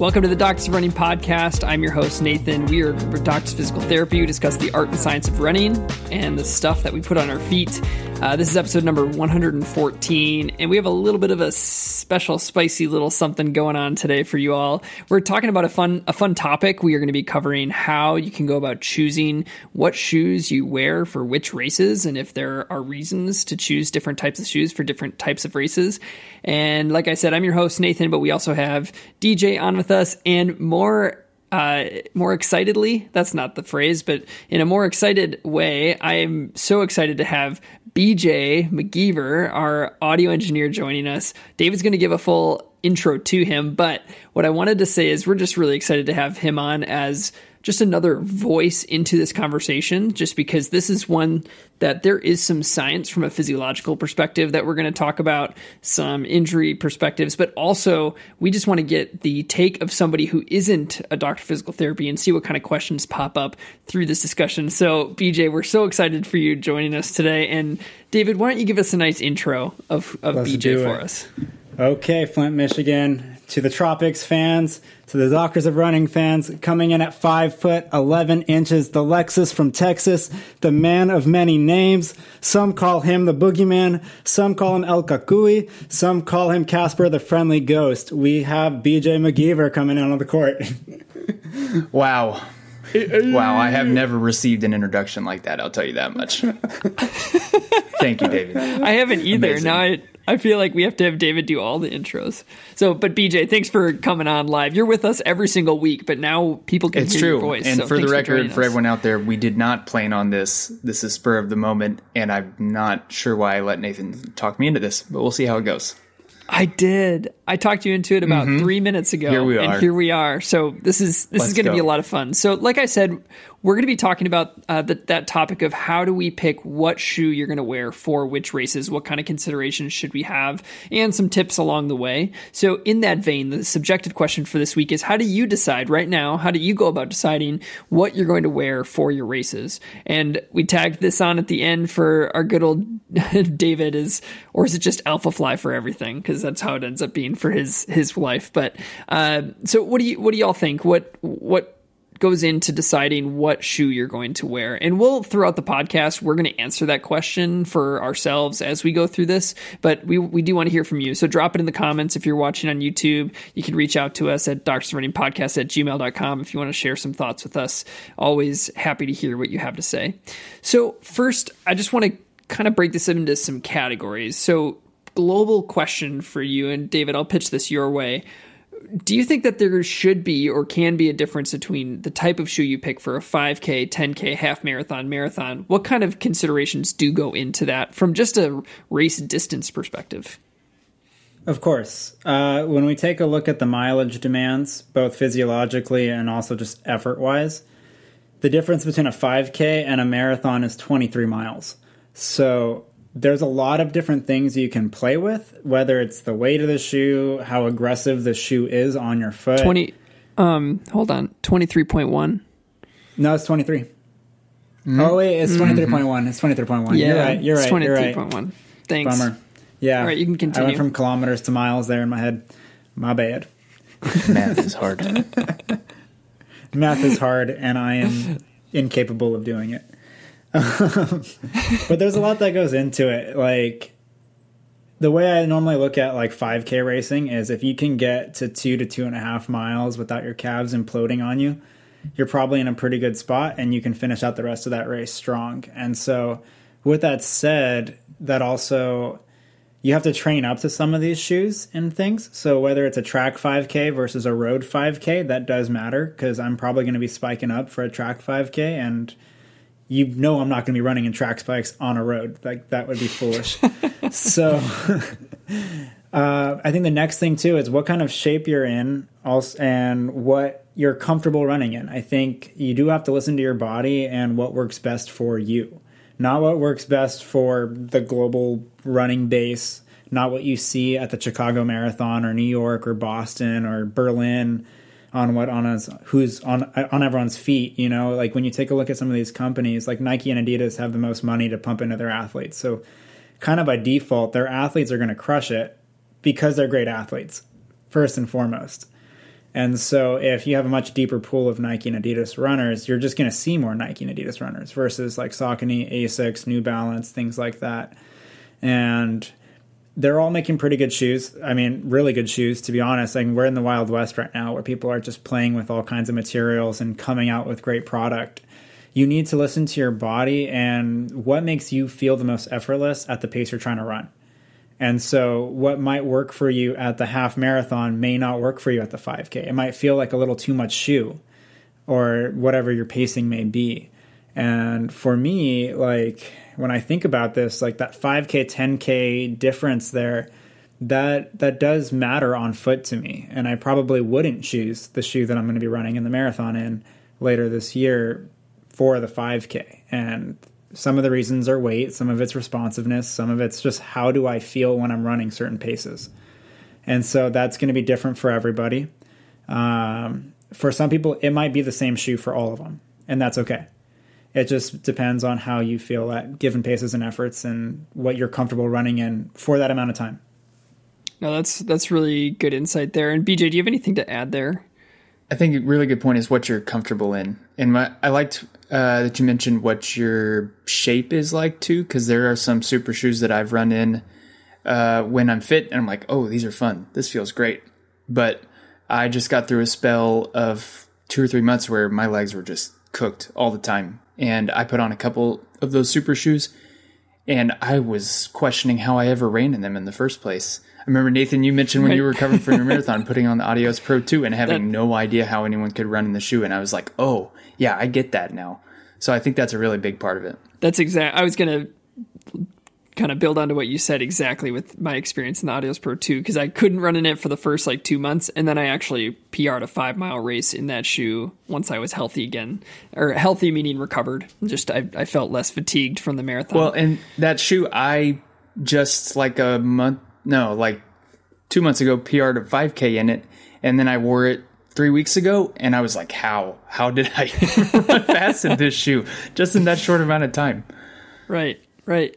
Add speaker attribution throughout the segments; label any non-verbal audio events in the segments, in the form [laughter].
Speaker 1: Welcome to the Doctors of Running podcast. I'm your host, Nathan. We are a Doctors of Physical Therapy. We discuss the art and science of running and the stuff that we put on our feet. Uh, this is episode number 114, and we have a little bit of a special, spicy little something going on today for you all. We're talking about a fun, a fun topic. We are going to be covering how you can go about choosing what shoes you wear for which races, and if there are reasons to choose different types of shoes for different types of races. And like I said, I'm your host, Nathan, but we also have DJ on with us and more uh, more excitedly. That's not the phrase, but in a more excited way, I am so excited to have BJ McGeever, our audio engineer, joining us. David's going to give a full intro to him, but what I wanted to say is we're just really excited to have him on as just another voice into this conversation, just because this is one that there is some science from a physiological perspective that we're going to talk about, some injury perspectives, but also we just want to get the take of somebody who isn't a doctor of physical therapy and see what kind of questions pop up through this discussion. So, BJ, we're so excited for you joining us today. And David, why don't you give us a nice intro of, of BJ for us?
Speaker 2: Okay, Flint, Michigan to the Tropics fans, to the Doctors of Running fans, coming in at 5 foot 11 inches, the Lexus from Texas, the man of many names. Some call him the Boogeyman, some call him El Kakui, some call him Casper the Friendly Ghost. We have BJ McGeever coming in on the court. [laughs]
Speaker 3: wow. Wow, I have never received an introduction like that. I'll tell you that much. [laughs] Thank you, David.
Speaker 1: I haven't either. Amazing. Now I I feel like we have to have David do all the intros. So, but BJ, thanks for coming on live. You're with us every single week, but now people can
Speaker 3: it's
Speaker 1: hear
Speaker 3: true.
Speaker 1: your voice.
Speaker 3: And
Speaker 1: so
Speaker 3: for the record,
Speaker 1: for,
Speaker 3: for everyone out there, we did not plan on this. This is spur of the moment, and I'm not sure why I let Nathan talk me into this, but we'll see how it goes.
Speaker 1: I did. I talked you into it about mm-hmm. three minutes ago,
Speaker 3: here we are.
Speaker 1: and here we are. So this is this Let's is going to be a lot of fun. So, like I said, we're going to be talking about uh, the, that topic of how do we pick what shoe you're going to wear for which races, what kind of considerations should we have, and some tips along the way. So, in that vein, the subjective question for this week is how do you decide right now? How do you go about deciding what you're going to wear for your races? And we tagged this on at the end for our good old [laughs] David is, or is it just Alpha Fly for everything? Because that's how it ends up being for his his life. But uh, so, what do you what do y'all think? What what goes into deciding what shoe you're going to wear. And we'll, throughout the podcast, we're going to answer that question for ourselves as we go through this. But we, we do want to hear from you. So drop it in the comments. If you're watching on YouTube, you can reach out to us at doctorsrunningpodcast at gmail.com if you want to share some thoughts with us. Always happy to hear what you have to say. So, first, I just want to kind of break this into some categories. So, global question for you, and David, I'll pitch this your way do you think that there should be or can be a difference between the type of shoe you pick for a 5K, 10K, half marathon, marathon? What kind of considerations do go into that from just a race distance perspective?
Speaker 2: Of course. Uh, when we take a look at the mileage demands, both physiologically and also just effort wise, the difference between a 5K and a marathon is 23 miles. So there's a lot of different things you can play with, whether it's the weight of the shoe, how aggressive the shoe is on your foot.
Speaker 1: 20 um hold on, 23.1.
Speaker 2: No, it's 23. Mm-hmm. Oh wait, it's 23.1. Mm-hmm. It's 23.1. Yeah, you're right. You're right. 23.1.
Speaker 1: Right. Thanks.
Speaker 2: Bummer. Yeah.
Speaker 1: All right, you can continue.
Speaker 2: I went from kilometers to miles there in my head. My bad.
Speaker 3: Math is hard. [laughs]
Speaker 2: Math is hard and I am incapable of doing it. [laughs] but there's a lot that goes into it. Like the way I normally look at like 5K racing is if you can get to two to two and a half miles without your calves imploding on you, you're probably in a pretty good spot and you can finish out the rest of that race strong. And so, with that said, that also you have to train up to some of these shoes and things. So whether it's a track 5K versus a road 5K, that does matter because I'm probably going to be spiking up for a track 5K and you know I'm not going to be running in track spikes on a road. Like that would be foolish. [laughs] so [laughs] uh, I think the next thing too is what kind of shape you're in, also, and what you're comfortable running in. I think you do have to listen to your body and what works best for you, not what works best for the global running base, not what you see at the Chicago Marathon or New York or Boston or Berlin on what on us who's on on everyone's feet you know? Like when you take a look at some of these companies like Nike and Adidas have the most money to pump into their athletes. So kind of by default their athletes are going to crush it because they're great athletes first and foremost. And so if you have a much deeper pool of Nike and Adidas runners, you're just going to see more Nike and Adidas runners versus like Saucony, Asics, New Balance, things like that. And they're all making pretty good shoes. I mean, really good shoes, to be honest. Like we're in the Wild West right now where people are just playing with all kinds of materials and coming out with great product. You need to listen to your body and what makes you feel the most effortless at the pace you're trying to run. And so, what might work for you at the half marathon may not work for you at the 5K. It might feel like a little too much shoe or whatever your pacing may be. And for me, like when I think about this, like that 5K, 10K difference there, that that does matter on foot to me. And I probably wouldn't choose the shoe that I'm going to be running in the marathon in later this year for the 5K. And some of the reasons are weight, some of it's responsiveness, some of it's just how do I feel when I'm running certain paces. And so that's going to be different for everybody. Um, for some people, it might be the same shoe for all of them, and that's okay. It just depends on how you feel at given paces and efforts and what you're comfortable running in for that amount of time.
Speaker 1: No, that's that's really good insight there. And BJ, do you have anything to add there?
Speaker 3: I think a really good point is what you're comfortable in. And my, I liked uh, that you mentioned what your shape is like too, because there are some super shoes that I've run in uh, when I'm fit, and I'm like, oh, these are fun. This feels great. But I just got through a spell of two or three months where my legs were just cooked all the time, and I put on a couple of those super shoes, and I was questioning how I ever ran in them in the first place. I remember Nathan, you mentioned when you were recovering from your [laughs] marathon, putting on the Adios Pro 2 and having that, no idea how anyone could run in the shoe. And I was like, oh, yeah, I get that now. So I think that's a really big part of it.
Speaker 1: That's exact. I was going to kind of build onto what you said exactly with my experience in the Adios Pro 2 because I couldn't run in it for the first like two months. And then I actually PR'd a five mile race in that shoe once I was healthy again. Or healthy meaning recovered. Just I, I felt less fatigued from the marathon.
Speaker 3: Well, and that shoe, I just like a month no, like two months ago, PR'd a 5K in it, and then I wore it three weeks ago, and I was like, how? How did I [laughs] run fast in this shoe just in that short amount of time?
Speaker 1: Right, right.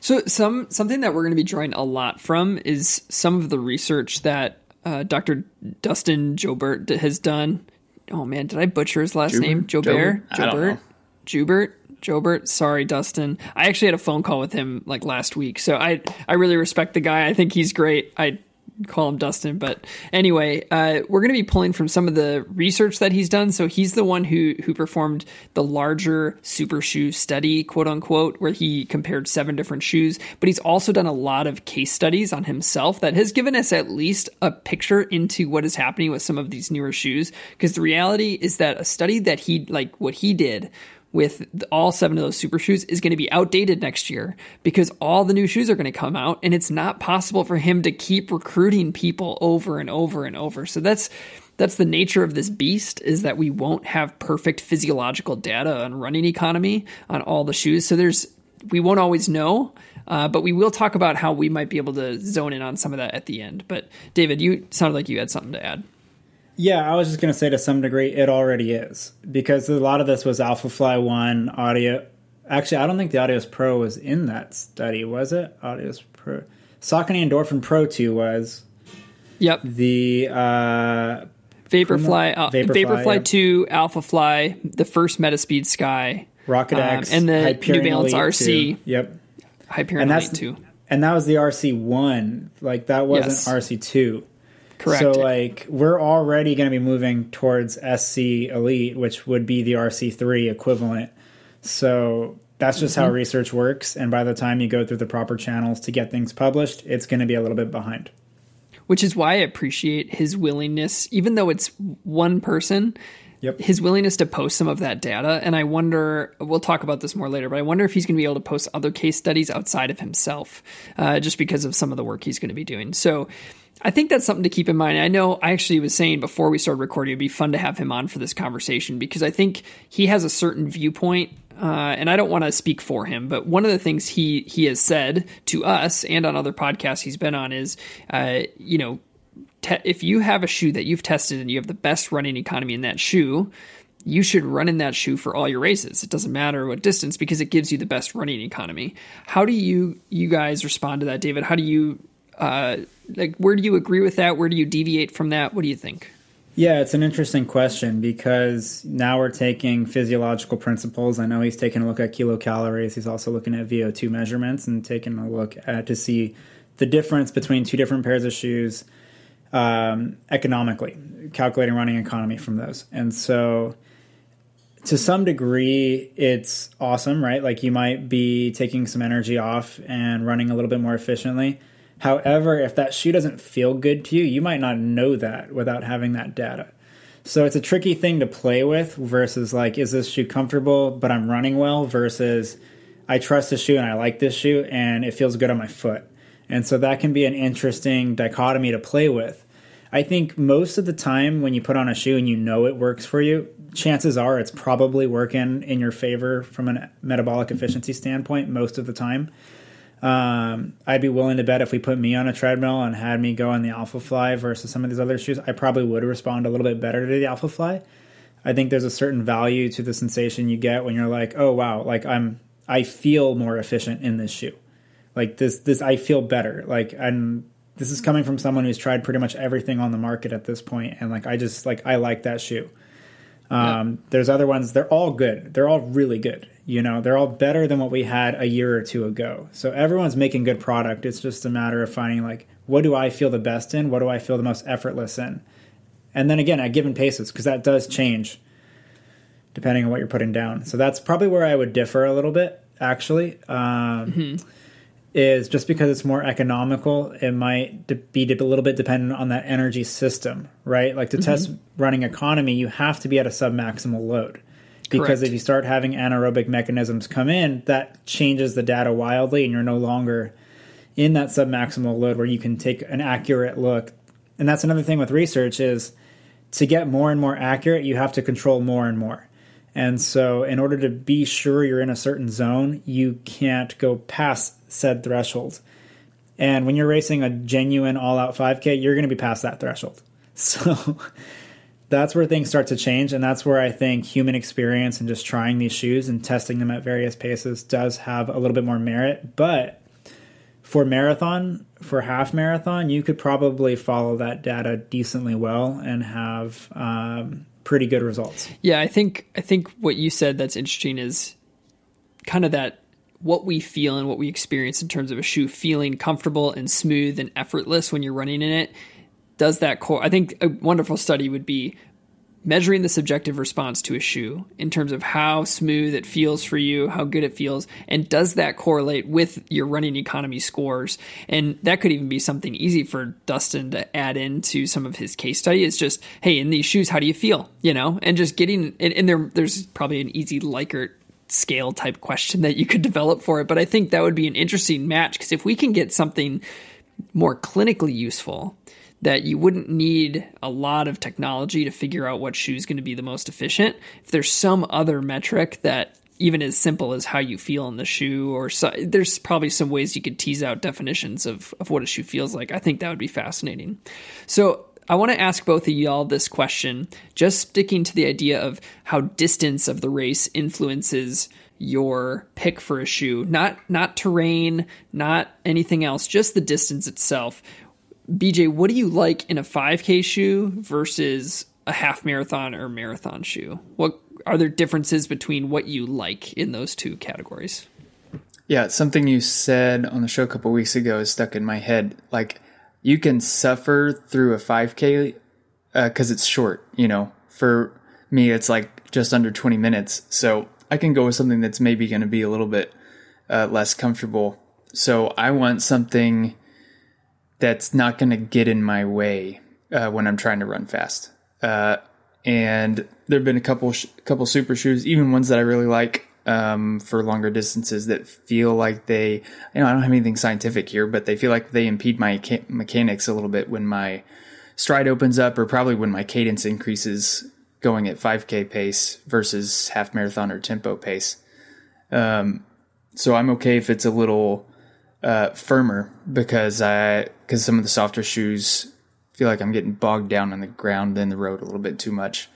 Speaker 1: So some something that we're going to be drawing a lot from is some of the research that uh, Dr. Dustin Joubert has done. Oh man, did I butcher his last Joubert? name? Joubert. Joubert. Joubert. Jobert. Sorry, Dustin. I actually had a phone call with him like last week, so I I really respect the guy. I think he's great. I call him Dustin, but anyway, uh, we're going to be pulling from some of the research that he's done. So he's the one who who performed the larger super shoe study, quote unquote, where he compared seven different shoes. But he's also done a lot of case studies on himself that has given us at least a picture into what is happening with some of these newer shoes. Because the reality is that a study that he like what he did with all seven of those super shoes is going to be outdated next year because all the new shoes are going to come out and it's not possible for him to keep recruiting people over and over and over. So that's that's the nature of this beast is that we won't have perfect physiological data on running economy on all the shoes. So there's we won't always know, uh, but we will talk about how we might be able to zone in on some of that at the end. But David, you sounded like you had something to add.
Speaker 2: Yeah, I was just going to say to some degree it already is because a lot of this was Alphafly 1 audio. Actually, I don't think the Adios Pro was in that study, was it? Adios Pro. Saucony Endorphin Pro 2 was.
Speaker 1: Yep.
Speaker 2: The uh,
Speaker 1: Vaporfly, uh, Vaporfly, Vaporfly yep. 2, Alphafly, the first Metaspeed Sky,
Speaker 2: Rocket um, X,
Speaker 1: and the Hyperion New Balance Elite RC.
Speaker 2: 2. Yep.
Speaker 1: Hyperion
Speaker 2: and
Speaker 1: Elite 2.
Speaker 2: And that was the RC1. Like, that wasn't yes. RC2.
Speaker 1: Correct.
Speaker 2: So like we're already going to be moving towards SC Elite, which would be the RC3 equivalent. So that's just mm-hmm. how research works. And by the time you go through the proper channels to get things published, it's going to be a little bit behind.
Speaker 1: Which is why I appreciate his willingness, even though it's one person,
Speaker 2: Yep.
Speaker 1: his willingness to post some of that data. And I wonder, we'll talk about this more later, but I wonder if he's going to be able to post other case studies outside of himself, uh, just because of some of the work he's going to be doing. So I think that's something to keep in mind. I know I actually was saying before we started recording, it'd be fun to have him on for this conversation because I think he has a certain viewpoint. Uh, and I don't want to speak for him, but one of the things he he has said to us and on other podcasts he's been on is, uh, you know, te- if you have a shoe that you've tested and you have the best running economy in that shoe, you should run in that shoe for all your races. It doesn't matter what distance because it gives you the best running economy. How do you you guys respond to that, David? How do you uh, like where do you agree with that? Where do you deviate from that? What do you think?
Speaker 2: Yeah, it's an interesting question because now we're taking physiological principles. I know he's taking a look at kilocalories. He's also looking at VO2 measurements and taking a look at to see the difference between two different pairs of shoes um, economically, calculating running economy from those. And so, to some degree, it's awesome, right? Like you might be taking some energy off and running a little bit more efficiently. However, if that shoe doesn't feel good to you, you might not know that without having that data. So it's a tricky thing to play with versus like, is this shoe comfortable, but I'm running well versus I trust this shoe and I like this shoe and it feels good on my foot. And so that can be an interesting dichotomy to play with. I think most of the time when you put on a shoe and you know it works for you, chances are it's probably working in your favor from a metabolic efficiency standpoint most of the time. Um, I'd be willing to bet if we put me on a treadmill and had me go on the Alpha Fly versus some of these other shoes, I probably would respond a little bit better to the Alpha Fly. I think there's a certain value to the sensation you get when you're like, oh wow, like I'm I feel more efficient in this shoe. Like this this I feel better. Like I'm this is coming from someone who's tried pretty much everything on the market at this point and like I just like I like that shoe. Um, yeah. There's other ones. They're all good. They're all really good. You know, they're all better than what we had a year or two ago. So everyone's making good product. It's just a matter of finding like, what do I feel the best in? What do I feel the most effortless in? And then again, at given paces, because that does change depending on what you're putting down. So that's probably where I would differ a little bit, actually. Um, mm-hmm is just because it's more economical, it might be a little bit dependent on that energy system, right? Like to mm-hmm. test running economy, you have to be at a sub maximal load. Because Correct. if you start having anaerobic mechanisms come in, that changes the data wildly, and you're no longer in that sub maximal load where you can take an accurate look. And that's another thing with research is to get more and more accurate, you have to control more and more. And so, in order to be sure you're in a certain zone, you can't go past said threshold. And when you're racing a genuine all out 5K, you're going to be past that threshold. [laughs] So that's where things start to change. And that's where I think human experience and just trying these shoes and testing them at various paces does have a little bit more merit. But for marathon, for half marathon, you could probably follow that data decently well and have um, pretty good results.
Speaker 1: Yeah, I think I think what you said that's interesting is kind of that what we feel and what we experience in terms of a shoe feeling comfortable and smooth and effortless when you're running in it does that core i think a wonderful study would be measuring the subjective response to a shoe in terms of how smooth it feels for you how good it feels and does that correlate with your running economy scores and that could even be something easy for dustin to add into some of his case study is just hey in these shoes how do you feel you know and just getting and, and there there's probably an easy likert scale type question that you could develop for it. But I think that would be an interesting match because if we can get something more clinically useful, that you wouldn't need a lot of technology to figure out what shoe is going to be the most efficient. If there's some other metric that even as simple as how you feel in the shoe, or so, there's probably some ways you could tease out definitions of, of what a shoe feels like. I think that would be fascinating. So I want to ask both of y'all this question, just sticking to the idea of how distance of the race influences your pick for a shoe. Not not terrain, not anything else, just the distance itself. BJ, what do you like in a 5K shoe versus a half marathon or marathon shoe? What are there differences between what you like in those two categories?
Speaker 3: Yeah, something you said on the show a couple weeks ago is stuck in my head. Like you can suffer through a 5K because uh, it's short. You know, for me, it's like just under 20 minutes. So I can go with something that's maybe going to be a little bit uh, less comfortable. So I want something that's not going to get in my way uh, when I'm trying to run fast. Uh, and there've been a couple sh- couple super shoes, even ones that I really like um, for longer distances that feel like they, you know, I don't have anything scientific here, but they feel like they impede my mechanics a little bit when my stride opens up or probably when my cadence increases going at 5K pace versus half marathon or tempo pace. Um, so I'm okay if it's a little uh, firmer because I because some of the softer shoes feel like I'm getting bogged down on the ground and the road a little bit too much.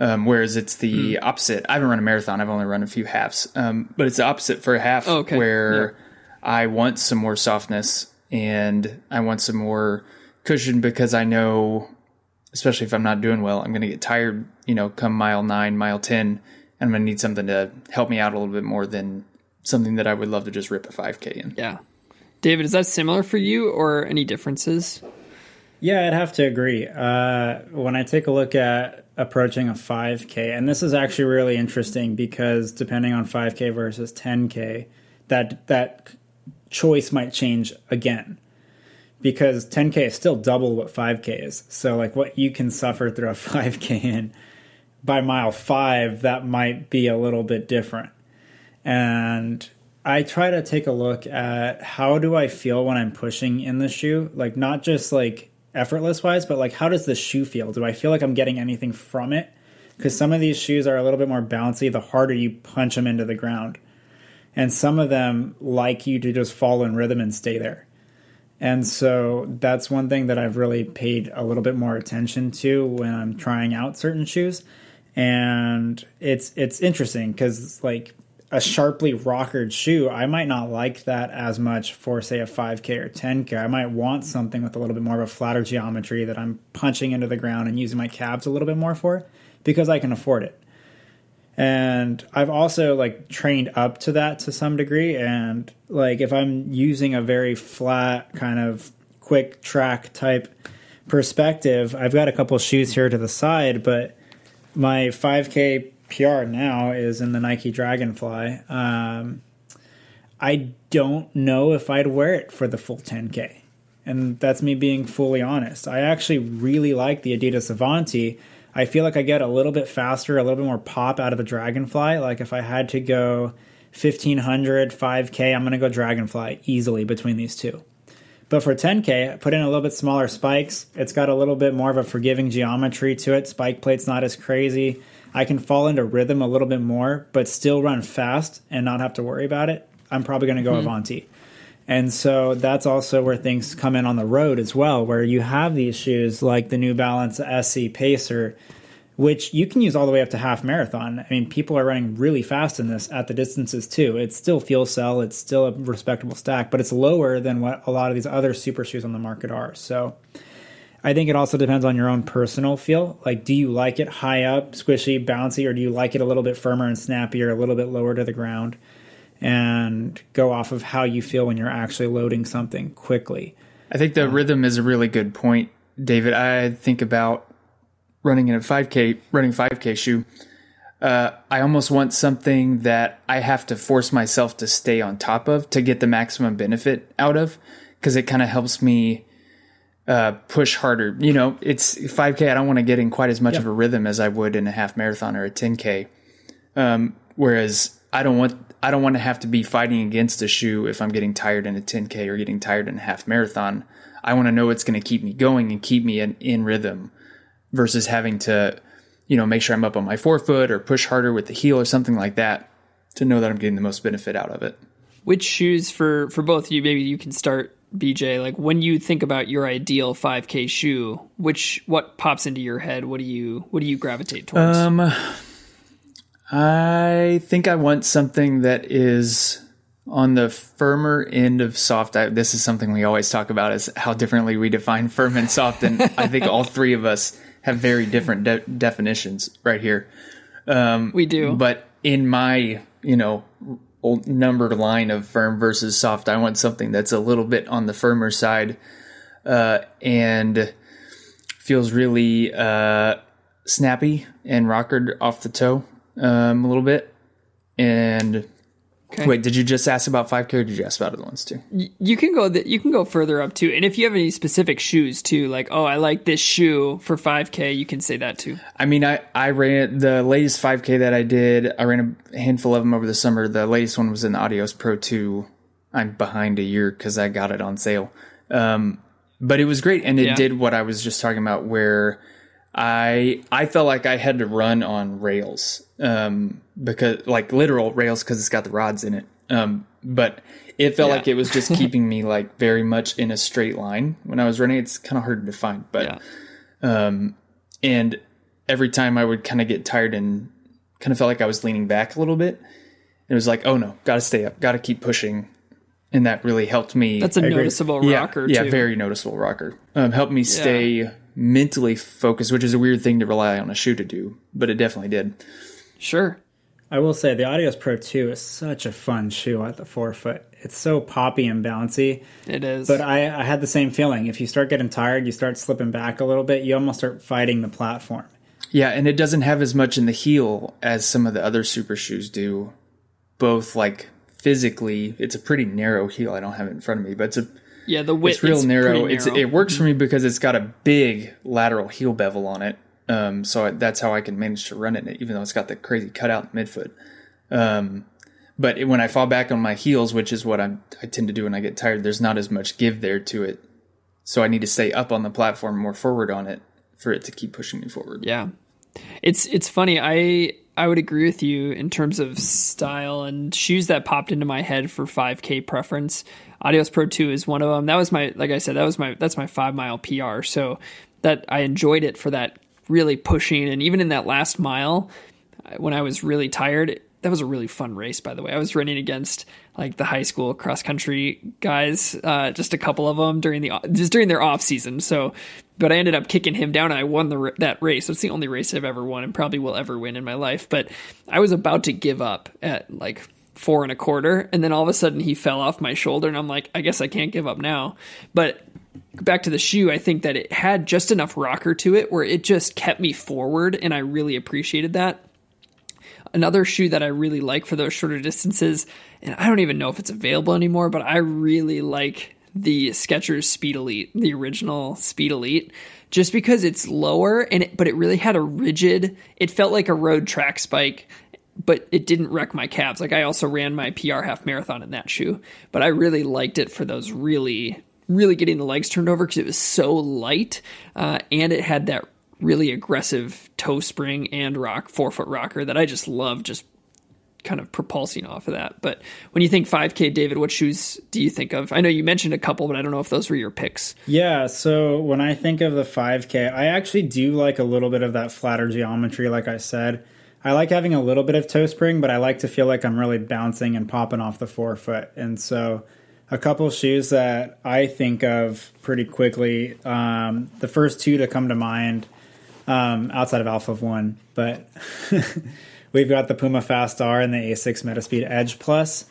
Speaker 3: Um, whereas it's the mm. opposite. I haven't run a marathon. I've only run a few halves. Um, but it's the opposite for a half oh, okay. where yeah. I want some more softness and I want some more cushion because I know especially if I'm not doing well, I'm going to get tired, you know, come mile nine, mile 10, and I'm going to need something to help me out a little bit more than something that I would love to just rip a 5K in.
Speaker 1: Yeah. David, is that similar for you or any differences?
Speaker 2: Yeah, I'd have to agree. Uh, when I take a look at approaching a 5K, and this is actually really interesting because depending on 5K versus 10K, that that choice might change again because 10k is still double what 5k is. So like what you can suffer through a [laughs] 5k in by mile 5 that might be a little bit different. And I try to take a look at how do I feel when I'm pushing in the shoe? Like not just like effortless wise, but like how does the shoe feel? Do I feel like I'm getting anything from it? Because some of these shoes are a little bit more bouncy the harder you punch them into the ground. And some of them like you to just fall in rhythm and stay there. And so that's one thing that I've really paid a little bit more attention to when I'm trying out certain shoes. And it's it's interesting because like a sharply rockered shoe, I might not like that as much for say a 5K or 10K. I might want something with a little bit more of a flatter geometry that I'm punching into the ground and using my calves a little bit more for because I can afford it and i've also like trained up to that to some degree and like if i'm using a very flat kind of quick track type perspective i've got a couple shoes here to the side but my 5k pr now is in the nike dragonfly um, i don't know if i'd wear it for the full 10k and that's me being fully honest i actually really like the adidas avanti I feel like I get a little bit faster, a little bit more pop out of a Dragonfly. Like if I had to go 1500, 5K, I'm going to go Dragonfly easily between these two. But for 10K, I put in a little bit smaller spikes. It's got a little bit more of a forgiving geometry to it. Spike plate's not as crazy. I can fall into rhythm a little bit more, but still run fast and not have to worry about it. I'm probably going to go mm-hmm. Avanti. And so that's also where things come in on the road as well, where you have these shoes like the New Balance SC Pacer, which you can use all the way up to half marathon. I mean, people are running really fast in this at the distances too. It's still fuel cell, it's still a respectable stack, but it's lower than what a lot of these other super shoes on the market are. So I think it also depends on your own personal feel. Like, do you like it high up, squishy, bouncy, or do you like it a little bit firmer and snappier, a little bit lower to the ground? and go off of how you feel when you're actually loading something quickly.
Speaker 3: I think the um, rhythm is a really good point, David. I think about running in a 5K, running 5K shoe. Uh, I almost want something that I have to force myself to stay on top of to get the maximum benefit out of, because it kind of helps me uh, push harder. You know, it's 5K. I don't want to get in quite as much of a rhythm as I would in a half marathon or a 10K. Um, whereas I don't want I don't want to have to be fighting against a shoe if I'm getting tired in a 10K or getting tired in a half marathon. I want to know it's going to keep me going and keep me in, in rhythm versus having to, you know, make sure I'm up on my forefoot or push harder with the heel or something like that to know that I'm getting the most benefit out of it.
Speaker 1: Which shoes for for both of you? Maybe you can start, BJ. Like when you think about your ideal 5K shoe, which what pops into your head? What do you what do you gravitate towards?
Speaker 3: Um, I think I want something that is on the firmer end of soft. I, this is something we always talk about is how differently we define firm and soft, and I think all [laughs] three of us have very different de- definitions right here.
Speaker 1: Um, we do,
Speaker 3: but in my you know numbered line of firm versus soft, I want something that's a little bit on the firmer side uh, and feels really uh, snappy and rockered off the toe um, a little bit. And okay. wait, did you just ask about 5K or did you ask about other ones too?
Speaker 1: You can go you can go further up too. And if you have any specific shoes too, like oh I like this shoe for 5K, you can say that too.
Speaker 3: I mean, I I ran the latest 5K that I did. I ran a handful of them over the summer. The latest one was in the Adios Pro 2. I'm behind a year because I got it on sale. Um, but it was great, and it yeah. did what I was just talking about, where I I felt like I had to run on rails um, because like literal rails because it's got the rods in it. Um, but it felt yeah. like it was just [laughs] keeping me like very much in a straight line when I was running. It's kind of hard to define, but yeah. um, and every time I would kind of get tired and kind of felt like I was leaning back a little bit. It was like, oh no, got to stay up, got to keep pushing, and that really helped me.
Speaker 1: That's a noticeable rocker.
Speaker 3: Yeah, yeah very noticeable rocker. Um, helped me stay. Yeah mentally focused, which is a weird thing to rely on a shoe to do, but it definitely did.
Speaker 1: Sure.
Speaker 2: I will say the Adios Pro 2 is such a fun shoe at the forefoot. It's so poppy and bouncy.
Speaker 1: It is.
Speaker 2: But I, I had the same feeling. If you start getting tired, you start slipping back a little bit, you almost start fighting the platform.
Speaker 3: Yeah, and it doesn't have as much in the heel as some of the other super shoes do. Both like physically, it's a pretty narrow heel. I don't have it in front of me, but it's a
Speaker 1: yeah, the width
Speaker 3: it's real narrow.
Speaker 1: pretty
Speaker 3: It's it works for me because it's got a big lateral heel bevel on it. Um, so I, that's how I can manage to run it, even though it's got the crazy cutout midfoot. Um, but it, when I fall back on my heels, which is what I'm, I tend to do when I get tired, there's not as much give there to it. So I need to stay up on the platform, more forward on it, for it to keep pushing me forward.
Speaker 1: Yeah. It's it's funny. I I would agree with you in terms of style and shoes that popped into my head for 5K preference. Adios Pro 2 is one of them. That was my like I said that was my that's my 5 mile PR. So that I enjoyed it for that really pushing and even in that last mile when I was really tired, that was a really fun race by the way. I was running against like the high school cross country guys, uh, just a couple of them during the just during their off season. So, but I ended up kicking him down, and I won the that race. It's the only race I've ever won, and probably will ever win in my life. But I was about to give up at like four and a quarter, and then all of a sudden he fell off my shoulder, and I'm like, I guess I can't give up now. But back to the shoe, I think that it had just enough rocker to it where it just kept me forward, and I really appreciated that. Another shoe that I really like for those shorter distances, and I don't even know if it's available anymore, but I really like the Skechers Speed Elite, the original Speed Elite, just because it's lower and it, but it really had a rigid. It felt like a road track spike, but it didn't wreck my calves. Like I also ran my PR half marathon in that shoe, but I really liked it for those really, really getting the legs turned over because it was so light uh, and it had that really aggressive toe spring and rock forefoot rocker that I just love just kind of propulsing off of that. But when you think 5K, David, what shoes do you think of? I know you mentioned a couple, but I don't know if those were your picks.
Speaker 2: Yeah, so when I think of the 5K, I actually do like a little bit of that flatter geometry, like I said. I like having a little bit of toe spring, but I like to feel like I'm really bouncing and popping off the forefoot. And so a couple shoes that I think of pretty quickly. Um, the first two to come to mind um, outside of Alpha 1, but [laughs] we've got the Puma Fast R and the Asics Metaspeed Edge Plus.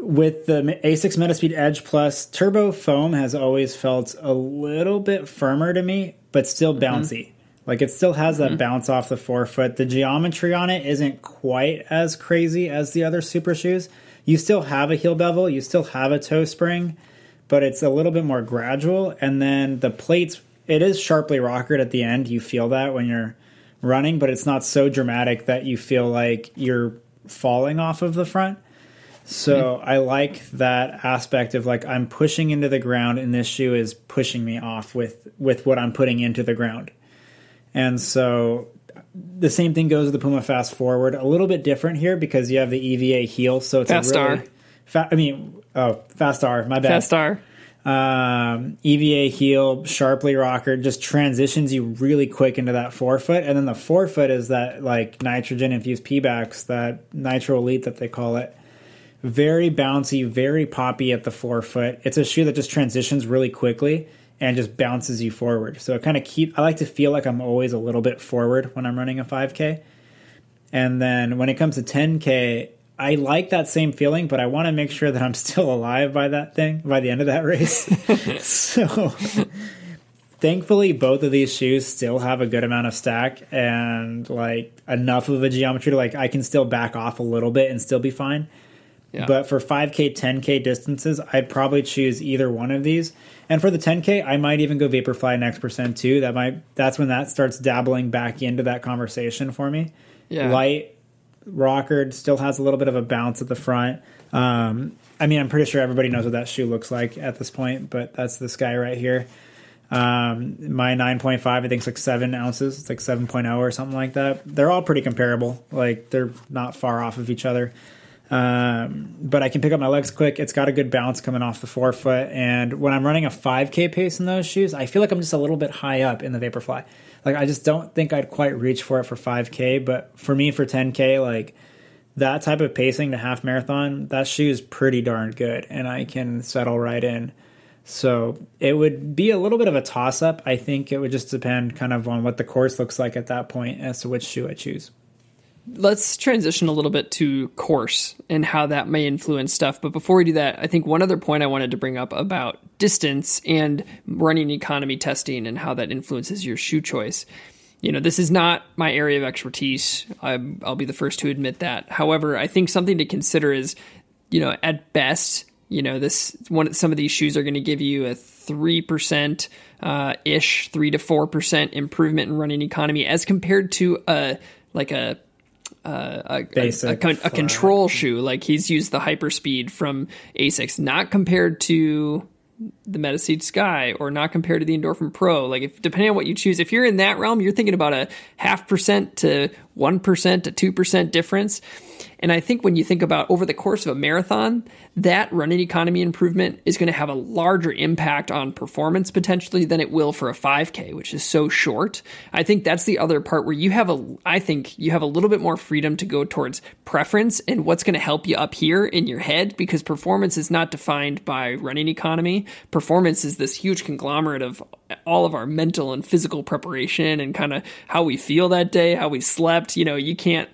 Speaker 2: With the Asics Metaspeed Edge Plus, Turbo Foam has always felt a little bit firmer to me, but still bouncy. Mm-hmm. Like it still has that mm-hmm. bounce off the forefoot. The geometry on it isn't quite as crazy as the other super shoes. You still have a heel bevel, you still have a toe spring, but it's a little bit more gradual. And then the plates, it is sharply rockered at the end. You feel that when you're running, but it's not so dramatic that you feel like you're falling off of the front. So mm-hmm. I like that aspect of like I'm pushing into the ground and this shoe is pushing me off with with what I'm putting into the ground. And so the same thing goes with the Puma Fast Forward. A little bit different here because you have the EVA heel, so it's
Speaker 1: Fast
Speaker 2: a really,
Speaker 1: R.
Speaker 2: Fa- I mean, oh, Fast R. My bad.
Speaker 1: Fast R.
Speaker 2: Um, EVA heel, sharply rocker, just transitions you really quick into that forefoot, and then the forefoot is that like nitrogen infused Pebax, that Nitro Elite that they call it. Very bouncy, very poppy at the forefoot. It's a shoe that just transitions really quickly and just bounces you forward. So it kind of keep. I like to feel like I'm always a little bit forward when I'm running a 5K. And then when it comes to 10K, I like that same feeling, but I want to make sure that I'm still alive by that thing by the end of that race. [laughs] so thankfully both of these shoes still have a good amount of stack and like enough of a geometry to like I can still back off a little bit and still be fine. Yeah. But for 5K, 10K distances, I'd probably choose either one of these. And for the 10K, I might even go Vaporfly next percent too. That might that's when that starts dabbling back into that conversation for me.
Speaker 1: Yeah.
Speaker 2: Light, rockered, still has a little bit of a bounce at the front. Um, I mean, I'm pretty sure everybody knows what that shoe looks like at this point, but that's this guy right here. Um, my 9.5, I think it's like seven ounces. It's like 7.0 or something like that. They're all pretty comparable. Like they're not far off of each other. Um, but I can pick up my legs quick. It's got a good bounce coming off the forefoot. And when I'm running a 5K pace in those shoes, I feel like I'm just a little bit high up in the Vaporfly. Like I just don't think I'd quite reach for it for 5K. But for me, for 10K, like that type of pacing to half marathon, that shoe is pretty darn good. And I can settle right in. So it would be a little bit of a toss up. I think it would just depend kind of on what the course looks like at that point as to which shoe I choose.
Speaker 1: Let's transition a little bit to course and how that may influence stuff. But before we do that, I think one other point I wanted to bring up about distance and running economy testing and how that influences your shoe choice. You know, this is not my area of expertise. i will be the first to admit that. However, I think something to consider is, you know, at best, you know, this one some of these shoes are going to give you a three percent uh, ish, three to four percent improvement in running economy as compared to a like a uh, a, Basic, a, a, a, control shoe. Like he's used the hyperspeed from Asics, not compared to the Metaspeed Sky or not compared to the Endorphin Pro. Like if depending on what you choose, if you're in that realm, you're thinking about a half percent to one percent to two percent difference. And I think when you think about over the course of a marathon, that running economy improvement is going to have a larger impact on performance potentially than it will for a 5K, which is so short. I think that's the other part where you have a, I think you have a little bit more freedom to go towards preference and what's going to help you up here in your head because performance is not defined by running economy. Performance is this huge conglomerate of all of our mental and physical preparation and kind of how we feel that day, how we slept. You know, you can't,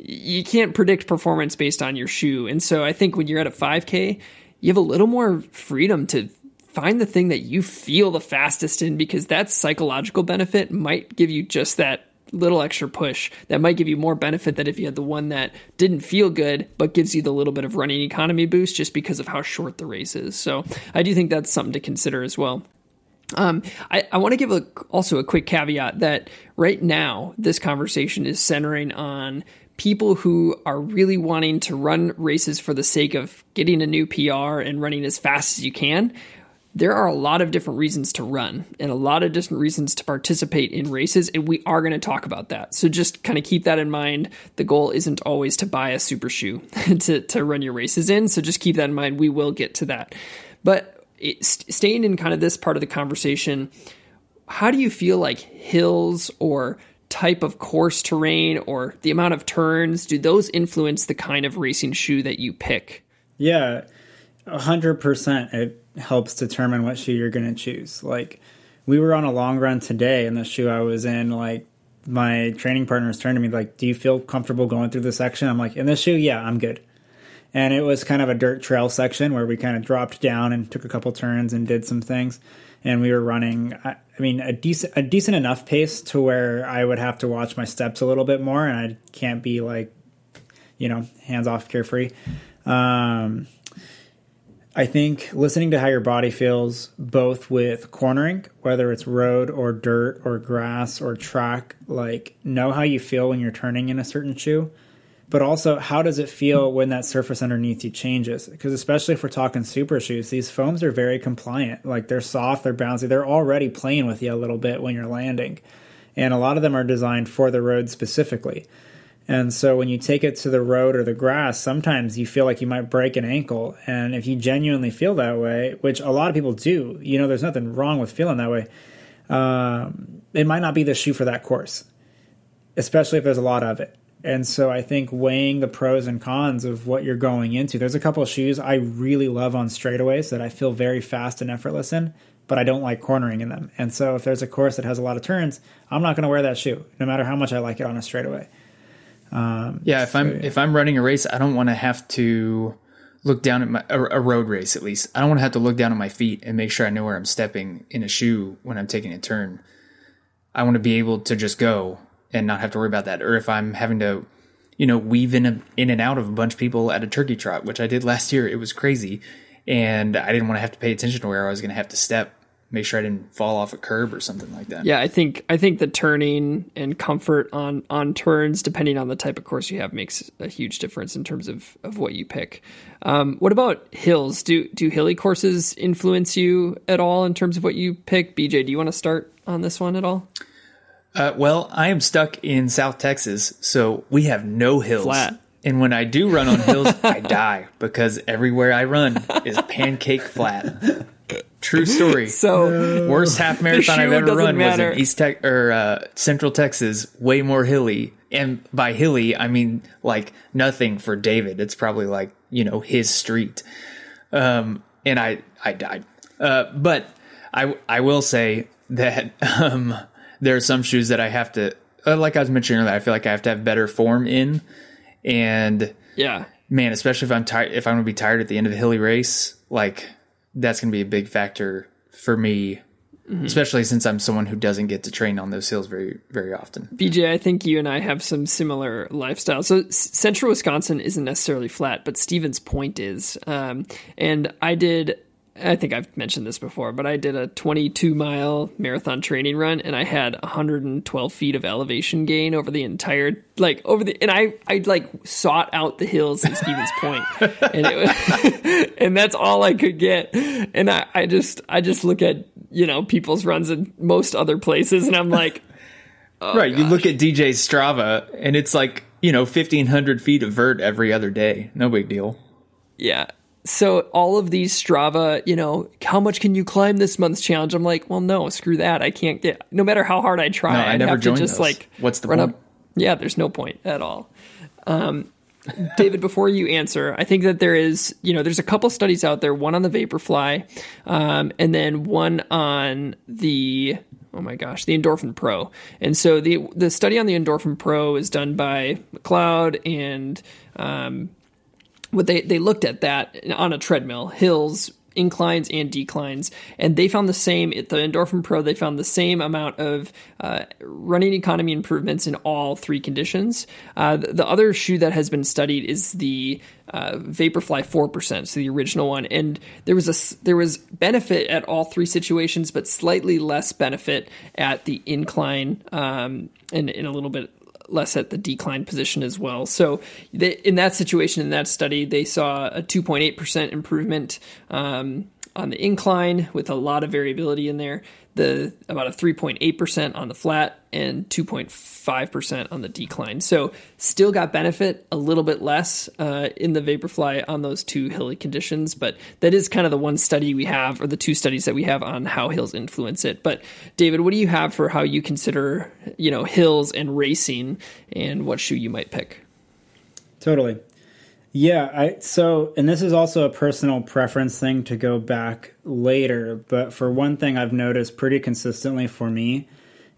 Speaker 1: you can't predict performance based on your shoe. And so I think when you're at a 5K, you have a little more freedom to find the thing that you feel the fastest in because that psychological benefit might give you just that little extra push that might give you more benefit than if you had the one that didn't feel good but gives you the little bit of running economy boost just because of how short the race is. So I do think that's something to consider as well. Um, I, I want to give a, also a quick caveat that right now this conversation is centering on people who are really wanting to run races for the sake of getting a new PR and running as fast as you can, there are a lot of different reasons to run and a lot of different reasons to participate in races. And we are going to talk about that. So just kind of keep that in mind. The goal isn't always to buy a super shoe [laughs] to, to run your races in. So just keep that in mind. We will get to that. But it, staying in kind of this part of the conversation, how do you feel like hills or type of course terrain or the amount of turns do those influence the kind of racing shoe that you pick?
Speaker 2: Yeah 100% it helps determine what shoe you're going to choose. Like we were on a long run today and the shoe i was in like my training partners turned to me like do you feel comfortable going through the section? I'm like in this shoe yeah i'm good. And it was kind of a dirt trail section where we kind of dropped down and took a couple turns and did some things. And we were running I, mean a decent a decent enough pace to where I would have to watch my steps a little bit more and I can't be like you know hands off carefree. Um, I think listening to how your body feels both with cornering whether it's road or dirt or grass or track like know how you feel when you're turning in a certain shoe but also how does it feel when that surface underneath you changes? Because especially if we're talking super shoes these foams are very compliant. Like they're soft they're bouncy they're already playing with you a little bit when you're landing. And a lot of them are designed for the road specifically. And so when you take it to the road or the grass sometimes you feel like you might break an ankle. And if you genuinely feel that way which a lot of people do you know there's nothing wrong with feeling that way um, it might not be the shoe for that course especially if there's a lot of it and so I think weighing the pros and cons of what you're going into. There's a couple of shoes I really love on straightaways that I feel very fast and effortless in, but I don't like cornering in them. And so if there's a course that has a lot of turns, I'm not going to wear that shoe, no matter how much I like it on a straightaway.
Speaker 3: Um, yeah, if so, I'm if I'm running a race, I don't want to have to look down at my a, a road race at least. I don't want to have to look down at my feet and make sure I know where I'm stepping in a shoe when I'm taking a turn. I want to be able to just go and not have to worry about that. Or if I'm having to, you know, weave in a, in and out of a bunch of people at a turkey trot, which I did last year. It was crazy, and I didn't want to have to pay attention to where I was going to have to step. Make sure I didn't fall off a curb or something like that.
Speaker 1: Yeah, I think I think the turning and comfort on on turns, depending on the type of course you have, makes a huge difference in terms of, of what you pick. Um, what about hills? Do do hilly courses influence you at all in terms of what you pick? BJ, do you want to start on this one at all?
Speaker 3: Uh, well, I am stuck in South Texas, so we have no hills.
Speaker 1: Flat.
Speaker 3: And when I do run on hills, [laughs] I die because everywhere I run is pancake flat. True story.
Speaker 1: So
Speaker 3: worst half marathon I've ever run matter. was in East Tech or uh, Central Texas, way more hilly. And by hilly, I mean like nothing for David. It's probably like you know his street. Um, and I I died Uh, but I I will say that [laughs] um, there are some shoes that I have to, uh, like I was mentioning earlier, I feel like I have to have better form in, and
Speaker 1: Yeah.
Speaker 3: man, especially if I'm tired, if I'm gonna be tired at the end of a hilly race, like that's gonna be a big factor for me. Especially since I'm someone who doesn't get to train on those hills very, very often.
Speaker 1: BJ, I think you and I have some similar lifestyles. So s- central Wisconsin isn't necessarily flat, but Stevens Point is. Um, and I did, I think I've mentioned this before, but I did a 22 mile marathon training run and I had 112 feet of elevation gain over the entire, like over the, and I, I like sought out the hills in Stevens Point [laughs] and it was, [laughs] and that's all I could get. And I, I just, I just look at, you know, people's runs in most other places and I'm like, [laughs]
Speaker 3: right. You look at oh, DJ's Strava and it's like, you know, 1500 feet of vert every other day. No big deal.
Speaker 1: Yeah. So all of these Strava, you know, how much can you climb this month's challenge? I'm like, well, no, screw that. I can't get. No matter how hard I try,
Speaker 3: No, I
Speaker 1: I'd
Speaker 3: never
Speaker 1: have to just
Speaker 3: those.
Speaker 1: like
Speaker 3: What's the
Speaker 1: run
Speaker 3: point?
Speaker 1: Up. Yeah, there's no point at all. Um, David, before you answer, I think that there is, you know, there's a couple studies out there. One on the Vaporfly, um, and then one on the oh my gosh, the Endorphin Pro. And so the the study on the Endorphin Pro is done by McLeod and um, what they they looked at that on a treadmill, hills, inclines and declines, and they found the same at the Endorphin Pro. They found the same amount of uh, running economy improvements in all three conditions. Uh, the, the other shoe that has been studied is the uh, Vaporfly four percent, so the original one, and there was a there was benefit at all three situations, but slightly less benefit at the incline um, and, and a little bit less at the decline position as well. So they, in that situation, in that study, they saw a 2.8% improvement um, on the incline with a lot of variability in there. The about a 3.8% on the flat and 2.5% on the decline. So still got benefit, a little bit less uh, in the Vaporfly on those two hilly conditions, but that is kind of the one study we have, or the two studies that we have on how hills influence it. But David, what do you have for how you consider, you know, hills and racing, and what shoe you might pick?
Speaker 2: Totally. Yeah, I so and this is also a personal preference thing to go back later, but for one thing I've noticed pretty consistently for me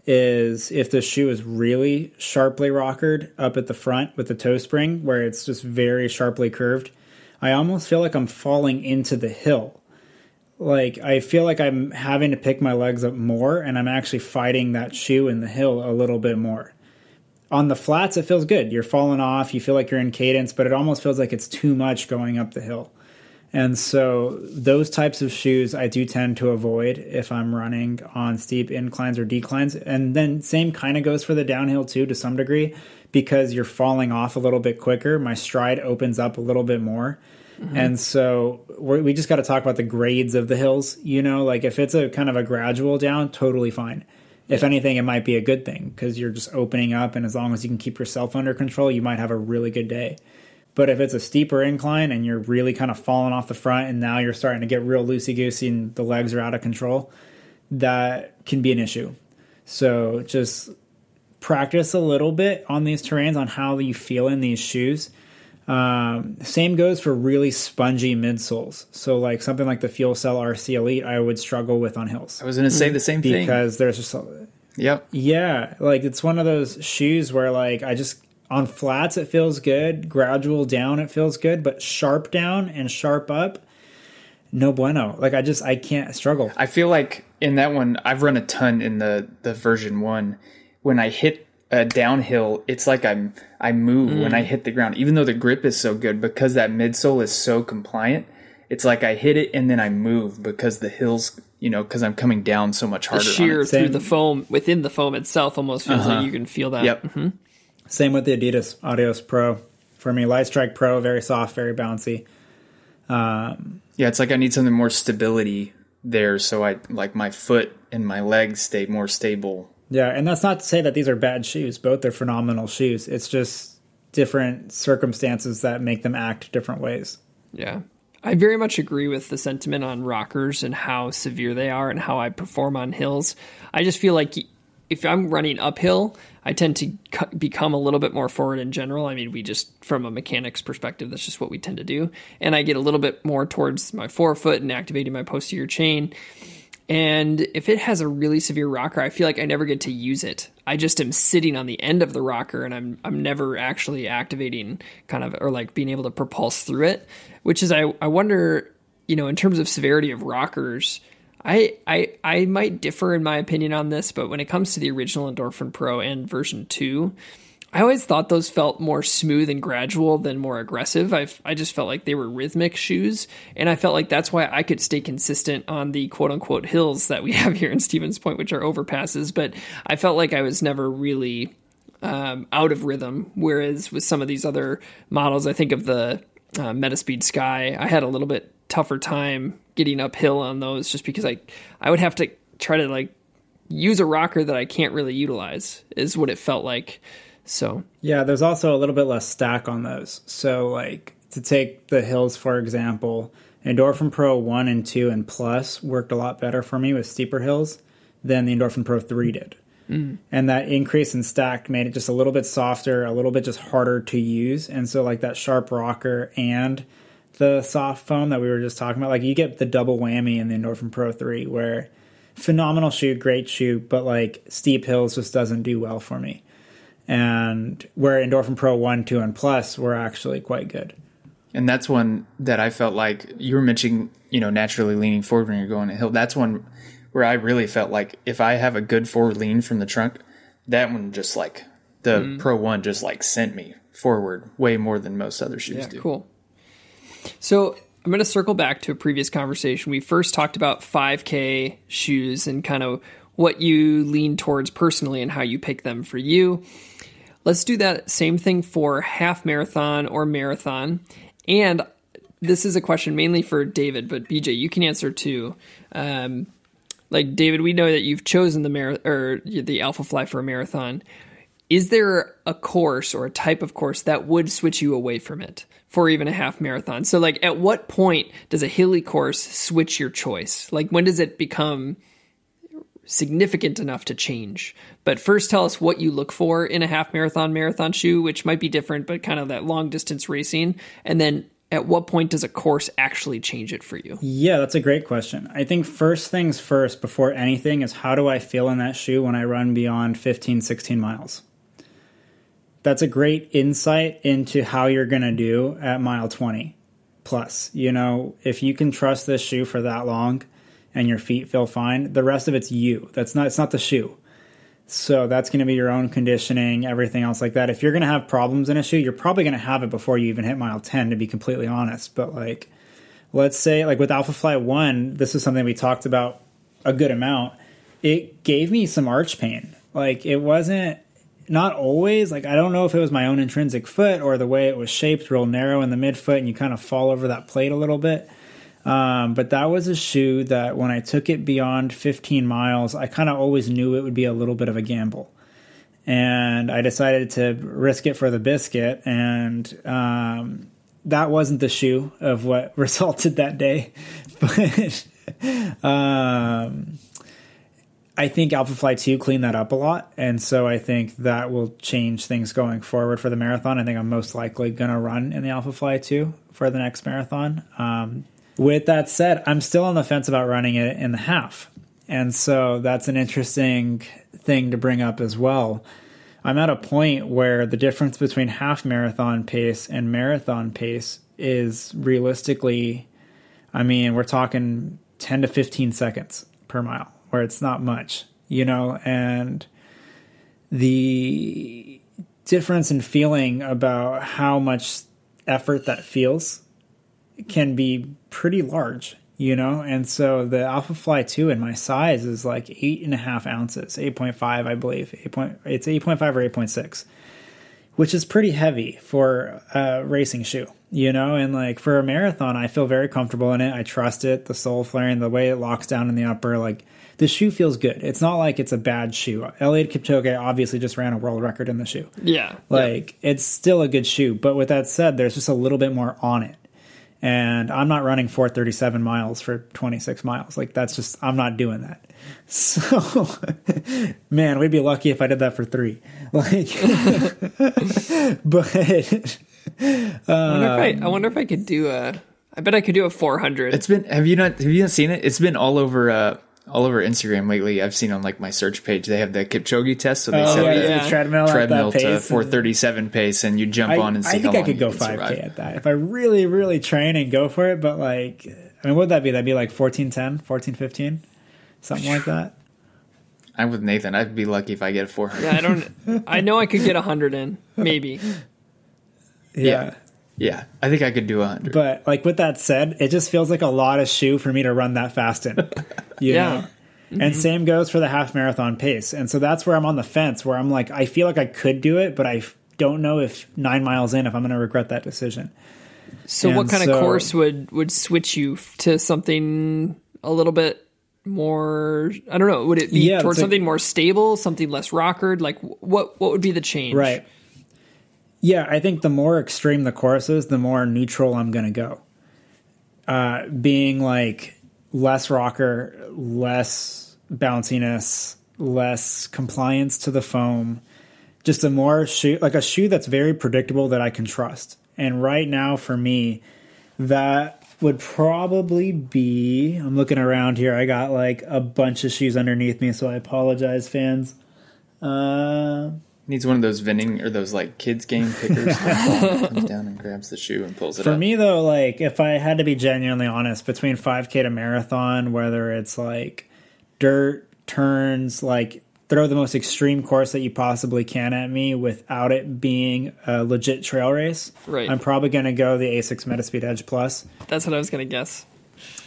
Speaker 2: is if the shoe is really sharply rockered up at the front with the toe spring where it's just very sharply curved, I almost feel like I'm falling into the hill. Like I feel like I'm having to pick my legs up more and I'm actually fighting that shoe in the hill a little bit more on the flats it feels good. You're falling off you feel like you're in cadence but it almost feels like it's too much going up the hill. And so those types of shoes i do tend to avoid if i'm running on steep inclines or declines. And then same kind of goes for the downhill too to some degree because you're falling off a little bit quicker. My stride opens up a little bit more. Mm-hmm. And so we're, we just got to talk about the grades of the hills you know? Like if it's a kind of a gradual down totally fine if anything, it might be a good thing because you're just opening up, and as long as you can keep yourself under control, you might have a really good day. But if it's a steeper incline and you're really kind of falling off the front, and now you're starting to get real loosey goosey and the legs are out of control, that can be an issue. So just practice a little bit on these terrains on how you feel in these shoes. Um, same goes for really spongy midsoles. So like something like the Fuel Cell RC Elite, I would struggle with on hills
Speaker 3: I was going to say the same thing.
Speaker 2: because there's just a,
Speaker 3: Yep.
Speaker 2: yeah, like it's one of those shoes where like I just on flats it feels good, gradual down it feels good, but sharp down and sharp up, no bueno. Like I just I can't struggle.
Speaker 3: I feel like in that one, I've run a ton in the the version one. When I hit a downhill, it's like I'm I move when mm. I hit the ground, even though the grip is so good because that midsole is so compliant. It's like I hit it and then I move because the hills, you know, because I'm coming down so much
Speaker 1: The
Speaker 3: harder. on
Speaker 1: shear
Speaker 3: it.
Speaker 1: through
Speaker 2: Same.
Speaker 1: the foam within the foam itself almost feels like uh-huh. you can feel that.
Speaker 3: Yep. Mm-hmm.
Speaker 2: Same with the Adidas Adios Pro. For me, Light Strike Pro, very soft, very bouncy.
Speaker 3: Um, yeah, it's like I need something more stability there, so I like my foot and my legs stay more stable.
Speaker 2: Yeah, and that's not to say that these are bad shoes. Both are phenomenal shoes. It's just different circumstances that make them act different ways.
Speaker 1: Yeah. I very much agree with the sentiment on rockers and how severe they are and how I perform on hills. I just feel like if I'm running uphill, I tend to become a little bit more forward in general. I mean, we just from a mechanics perspective, that's just what we tend to do. And I get a little bit more towards my forefoot and activating my posterior chain. And if it has a really severe rocker, I feel like I never get to use it. I just am sitting on the end of the rocker and I'm I'm never actually activating kind of or like being able to propulse through it, which is I I wonder, you know, in terms of severity of rockers, I, I I might differ in my opinion on this, but when it comes to the original Endorphin Pro and version two, I always thought those felt more smooth and gradual than more aggressive. I I just felt like they were rhythmic shoes, and I felt like that's why I could stay consistent on the quote unquote hills that we [laughs] have here in Stevens Point, which are overpasses. But I felt like I was never really um, out of rhythm. Whereas with some of these other models, I think of the uh, Metaspeed Sky, I had a little bit tougher time getting uphill on those just because I I would have to try to like use a rocker that I can't really utilize is what it felt like. So
Speaker 2: yeah, there's also a little bit less stack on those. So like to take the hills for example, Endorphin Pro one and two and plus worked a lot better for me with steeper hills than the Endorphin Pro three did. Mm. And that increase in stack made it just a little bit softer, a little bit just harder to use. And so like that sharp rocker and the soft foam that we were just talking about. Like you get the double whammy in the Endorphin Pro 3 where phenomenal shoe, great shoe, but like steep hills just doesn't do well for me. And where Endorphin Pro 1, 2, and Plus were actually quite good.
Speaker 3: And that's one that I felt like you were mentioning, you know, naturally leaning forward when you're going a hill. That's one where I really felt like if I have a good forward lean from the trunk, that one just like the mm. Pro 1 just like sent me forward way more than most other shoes
Speaker 1: yeah,
Speaker 3: do.
Speaker 1: Cool. So I'm going to circle back to a previous conversation. We first talked about 5K shoes and kind of what you lean towards personally and how you pick them for you. Let's do that same thing for half marathon or marathon. And this is a question mainly for David, but BJ, you can answer too. Um, like David, we know that you've chosen the mar- or the Alphafly for a marathon. Is there a course or a type of course that would switch you away from it? for even a half marathon. So like at what point does a hilly course switch your choice? Like when does it become significant enough to change? But first tell us what you look for in a half marathon marathon shoe, which might be different but kind of that long distance racing. And then at what point does a course actually change it for you?
Speaker 2: Yeah, that's a great question. I think first things first before anything is how do I feel in that shoe when I run beyond 15 16 miles? that's a great insight into how you're going to do at mile 20 plus. You know, if you can trust this shoe for that long and your feet feel fine, the rest of it's you. That's not it's not the shoe. So that's going to be your own conditioning, everything else like that. If you're going to have problems in a shoe, you're probably going to have it before you even hit mile 10 to be completely honest. But like let's say like with Alpha Alphafly 1, this is something we talked about a good amount. It gave me some arch pain. Like it wasn't not always. Like I don't know if it was my own intrinsic foot or the way it was shaped, real narrow in the midfoot, and you kind of fall over that plate a little bit. Um, but that was a shoe that when I took it beyond 15 miles, I kind of always knew it would be a little bit of a gamble. And I decided to risk it for the biscuit. And um, that wasn't the shoe of what [laughs] resulted that day. [laughs] But um, I think Alphafly 2 cleaned that up a lot. And so I think that will change things going forward for the marathon. I think I'm most likely going to run in the Alphafly 2 for the next marathon. Um, with that said, I'm still on the fence about running it in the half. And so that's an interesting thing to bring up as well. I'm at a point where the difference between half marathon pace and marathon pace is realistically, I mean, we're talking 10 to 15 seconds per mile where it's not much, you know, and the difference in feeling about how much effort that feels can be pretty large, you know? And so the Alpha Fly 2 in my size is like eight and a half ounces, 8.5, I believe. 8 point, it's 8.5 or 8.6, which is pretty heavy for a racing shoe, you know? And like for a marathon, I feel very comfortable in it. I trust it, the sole flaring, the way it locks down in the upper, like the shoe feels good. It's not like it's a bad shoe. Eliud Kipchoge obviously just ran a world record in the shoe.
Speaker 1: Yeah.
Speaker 2: Like yeah. it's still a good shoe, but with that said, there's just a little bit more on it. And I'm not running 437 miles for 26 miles. Like that's just I'm not doing that. [laughs] So, man, we'd be lucky if I did that for three. [laughs] Like, [laughs] but
Speaker 1: I, wonder if I, I wonder if I could do a. I bet I could do a 400.
Speaker 3: It's been. Have you not? Have you not seen it? It's been all over. uh all over Instagram lately. I've seen on like my search page they have the Kipchoge test, so they
Speaker 2: oh,
Speaker 3: set
Speaker 2: yeah,
Speaker 3: the
Speaker 2: yeah. treadmill,
Speaker 3: treadmill
Speaker 2: to
Speaker 3: pace 437 pace, and you jump
Speaker 2: I,
Speaker 3: on and see
Speaker 2: I think I could go 5k
Speaker 3: survive.
Speaker 2: at that if I really, really train and go for it. But like, I mean, what would that be? That'd be like 1410, 1415, something like that.
Speaker 3: I'm with Nathan. I'd be lucky if I get a 400.
Speaker 1: yeah, I don't. [laughs] I know I could get 100 in, maybe.
Speaker 2: Yeah.
Speaker 3: Yeah, I think I could do a 100.
Speaker 2: But like with that said, it just feels like a lot of shoe for me to run that fast in. [laughs] You
Speaker 1: Yeah.
Speaker 2: know? And mm-hmm. same goes for the half marathon pace. And so that's where I'm on the fence where I'm like, I feel like I could do it, but I f- don't know if nine miles in, if I'm going to regret that decision.
Speaker 1: So, what
Speaker 2: And
Speaker 1: kind of course would would switch you to something a little bit more? I don't know. Would it be
Speaker 2: Yeah,
Speaker 1: towards
Speaker 2: it's like-
Speaker 1: something more stable, something less rockered? Like, what what would be the change?
Speaker 2: Right. Yeah, I think the more extreme the course is, the more neutral I'm going to go. Uh, being like less rocker, less bounciness, less compliance to the foam, just a more shoe, like a shoe that's very predictable that I can trust. And right now, for me, that would probably be. I'm looking around here. I got like a bunch of shoes underneath me, so I apologize, fans. Uh,
Speaker 3: Needs one of those vending or those like kids game [laughs] pickers. comes down and grabs the shoe and pulls it
Speaker 2: For
Speaker 3: up.
Speaker 2: me though, like if I had to be genuinely honest, between 5K to marathon, whether it's like dirt turns, like throw the most extreme course that you possibly can at me without it being a legit trail race,
Speaker 1: Right.
Speaker 2: I'm probably going to go the Asics Metaspeed Edge Plus.
Speaker 1: That's what I was gonna guess.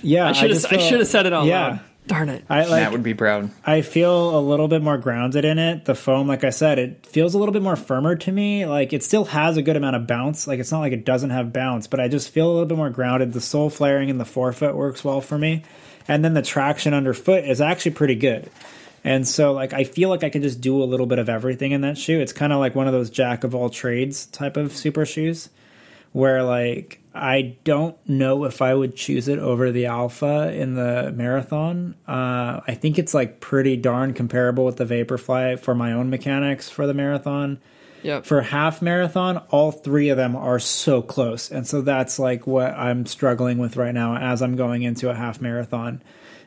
Speaker 2: Yeah,
Speaker 1: I should have
Speaker 2: just
Speaker 1: I should have said it out
Speaker 2: yeah.
Speaker 1: loud. Darn it.
Speaker 2: I
Speaker 3: Matt
Speaker 2: like.
Speaker 3: would be proud.
Speaker 2: I feel a little bit more grounded in it. The foam, like I said, it feels a little bit more firmer to me. Like it still has a good amount of bounce. Like it's not like it doesn't have bounce, but I just feel a little bit more grounded. The sole flaring in the forefoot works well for me. And then the traction underfoot is actually pretty good. And so like I feel like I can just do a little bit of everything in that shoe. It's kind of like one of those jack of all trades type of super shoes where like I don't know if I would choose it over the Alpha in the marathon. Uh, I think it's like pretty darn comparable with the Vaporfly for my own mechanics for the marathon.
Speaker 1: Yep.
Speaker 2: For half marathon, all three of them are so close, and so that's like what I'm struggling with right now as I'm going into a half marathon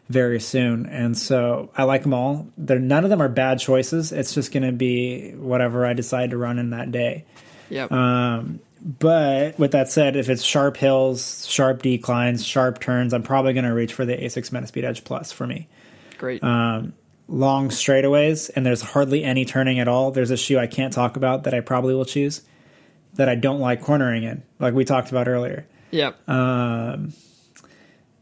Speaker 2: very soon. And so I like them all. They're none of them are bad choices. It's just going to be whatever I decide to run in that day.
Speaker 1: Yep.
Speaker 2: Um, but with that said, if it's sharp hills, sharp declines, sharp turns, I'm probably going to reach for the Asics Metaspeed Edge Plus for me.
Speaker 1: Great.
Speaker 2: um, Long straightaways, and there's hardly any turning at all. There's a shoe I can't talk about that I probably will choose that I don't like cornering in, like we talked about earlier.
Speaker 1: yep.
Speaker 2: Um,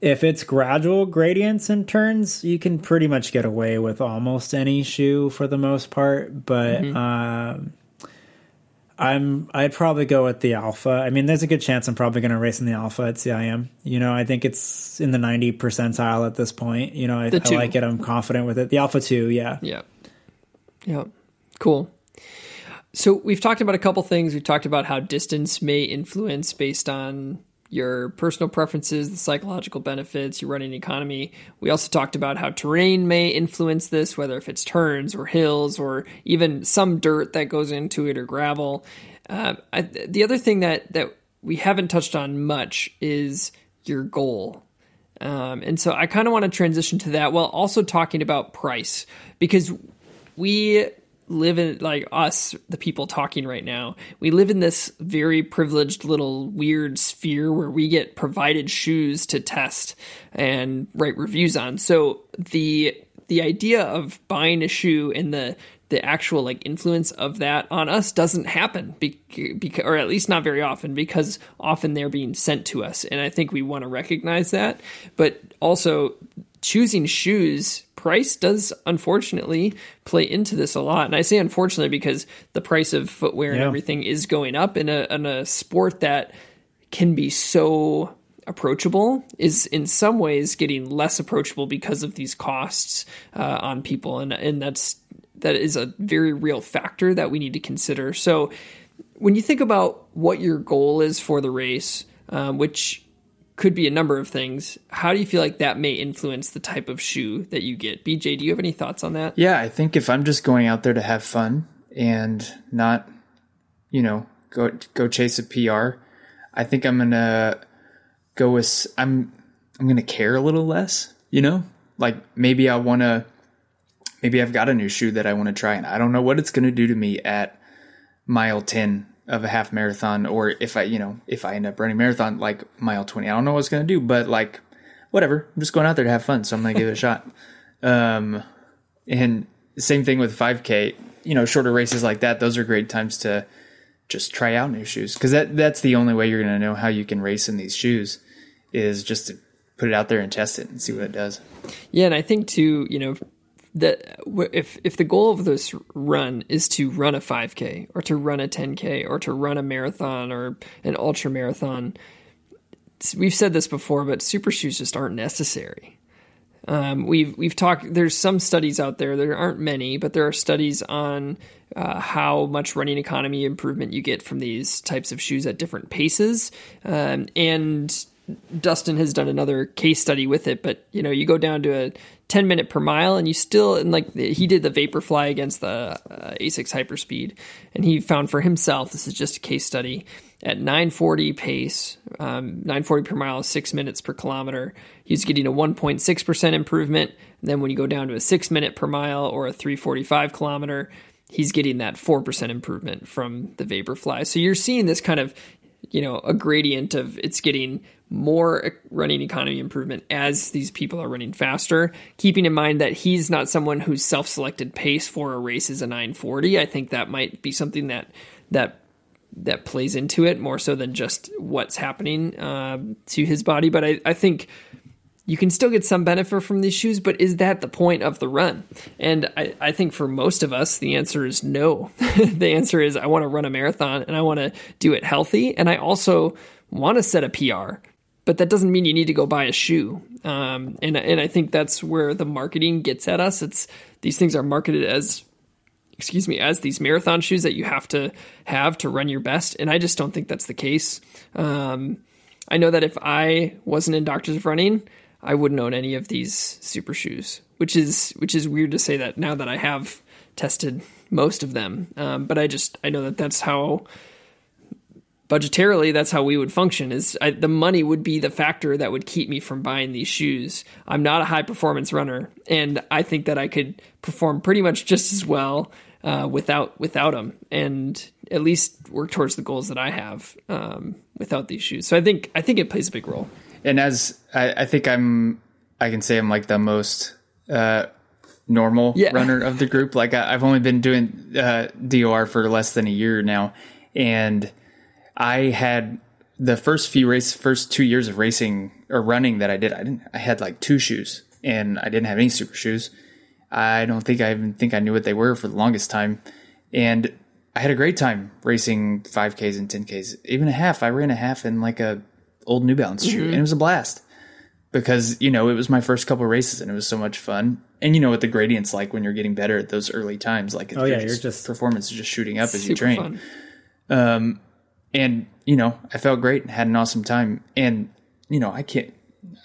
Speaker 2: if it's gradual gradients and turns, you can pretty much get away with almost any shoe for the most part. But um, I'm I'd probably go with the alpha. I mean, there's a good chance I'm probably going to race in the alpha at CIM. You know, I think it's in the 90 percentile at this point. You know, I, I like it. I'm confident with it. The alpha two, yeah.
Speaker 1: Yeah. Yeah. Cool. So we've talked about a couple things. We've talked about how distance may influence based on your personal preferences, the psychological benefits, your running economy. We also talked about how terrain may influence this, whether if it's turns or hills or even some dirt that goes into it or gravel. Uh, I, the other thing that that we haven't touched on much is your goal. Um, and so I kind of want to transition to that while also talking about price because we live in like us the people talking right now we live in this very privileged little weird sphere where we get provided shoes to test and write reviews on. So the the idea of buying a shoe and the the actual like influence of that on us doesn't happen be, beca- or at least not very often because often they're being sent to us and i think we want to recognize that. But also choosing shoes price does unfortunately play into this a lot. And i say unfortunately because the price of footwear and everything is going up in a in a sport that can be so approachable is in some ways getting less approachable because of these costs uh, on people. And and that's that is a very real factor that we need to consider. So when you think about what your goal is for the race um, which could be a number of things. How do you feel like that may influence the type of shoe that you get? BJ, do you have any thoughts on that?
Speaker 3: Yeah, I think if I'm just going out there to have fun and not, you know, go go chase a PR, I think I'm gonna go with I'm I'm gonna care a little less. You know, like maybe I want to, maybe I've got a new shoe that I want to try, and I don't know what it's gonna do to me at mile ten of a half marathon or if I, you know, if I end up running marathon like mile 20, I don't know what it's going to do, but like whatever, I'm just going out there to have fun. So I'm going to give it a shot. [laughs] Um, and same thing with 5k, you know, shorter races like that. Those are great times to just try out new shoes. Cause that, that's the only way you're going to know how you can race in these shoes is just to put it out there and test it and see what it does.
Speaker 1: Yeah. And I think too, you know, that if if the goal of this run is to run a 5k or to run a 10k or to run a marathon or an ultra marathon we've said this before but super shoes just aren't necessary. Um, we've we've talked there's some studies out there there aren't many but there are studies on uh, how much running economy improvement you get from these types of shoes at different paces. Um, and Dustin has done another case study with it, but you know, you go down to a 10 minute per mile and you still, and like he did the Vaporfly against the uh, Asics Hyperspeed, and he found for himself, this is just a case study, at 940 pace, um, 940 per mile, six minutes per kilometer, he's getting a 1.6% improvement. And then when you go down to a six minute per mile or a 345 kilometer, he's getting that 4% improvement from the Vaporfly. So you're seeing this kind of you know a gradient of it's getting more running economy improvement as these people are running faster. Keeping in mind that he's not someone whose self-selected pace for a race is a 940 i think that might be something that that that plays into it more so than just what's happening uh, to his body. But I, I think you can still get some benefit from these shoes, but is that the point of the run? And I, I think for most of us, the answer is no. [laughs] the answer is I want to run a marathon and I want to do it healthy. And I also want to set a PR, but that doesn't mean you need to go buy a shoe. Um, and, and I think that's where the marketing gets at us. It's these things are marketed as excuse me, as these marathon shoes that you have to have to run your best. And I just don't think that's the case. Um, I know that if I wasn't in Doctors of Running, I wouldn't own any of these super shoes, which is which is weird to say that now that I have tested most of them. Um, but I just I know that that's how budgetarily that's how we would function is I, the money would be the factor that would keep me from buying these shoes. I'm not a high performance runner and i think that i could perform pretty much just as well uh, without without them and at least work towards the goals that i have um, without these shoes. So i think i think it plays a big role
Speaker 3: and as I, I think I'm, I can say I'm like the most uh, normal yeah. [laughs] runner of the group. Like I, have only been doing uh, DOR for less than a year now, and I had the first few race, first two years of racing or running that I did. I didn't. I had like two shoes, and I didn't have any super shoes. I don't think I even think I knew what they were for the longest time, and I had a great time racing 5Ks and 10Ks, even a half. I ran a half in like a old New Balance shoe, mm-hmm. and it was a blast because you know it was my first couple races and it was so much fun. And you know what the gradient's like when you're getting better at those early times, like
Speaker 2: oh yeah, you're just
Speaker 3: performance is just shooting up as you train. Fun. Um, and you know I felt great and had an awesome time. And you know I can't.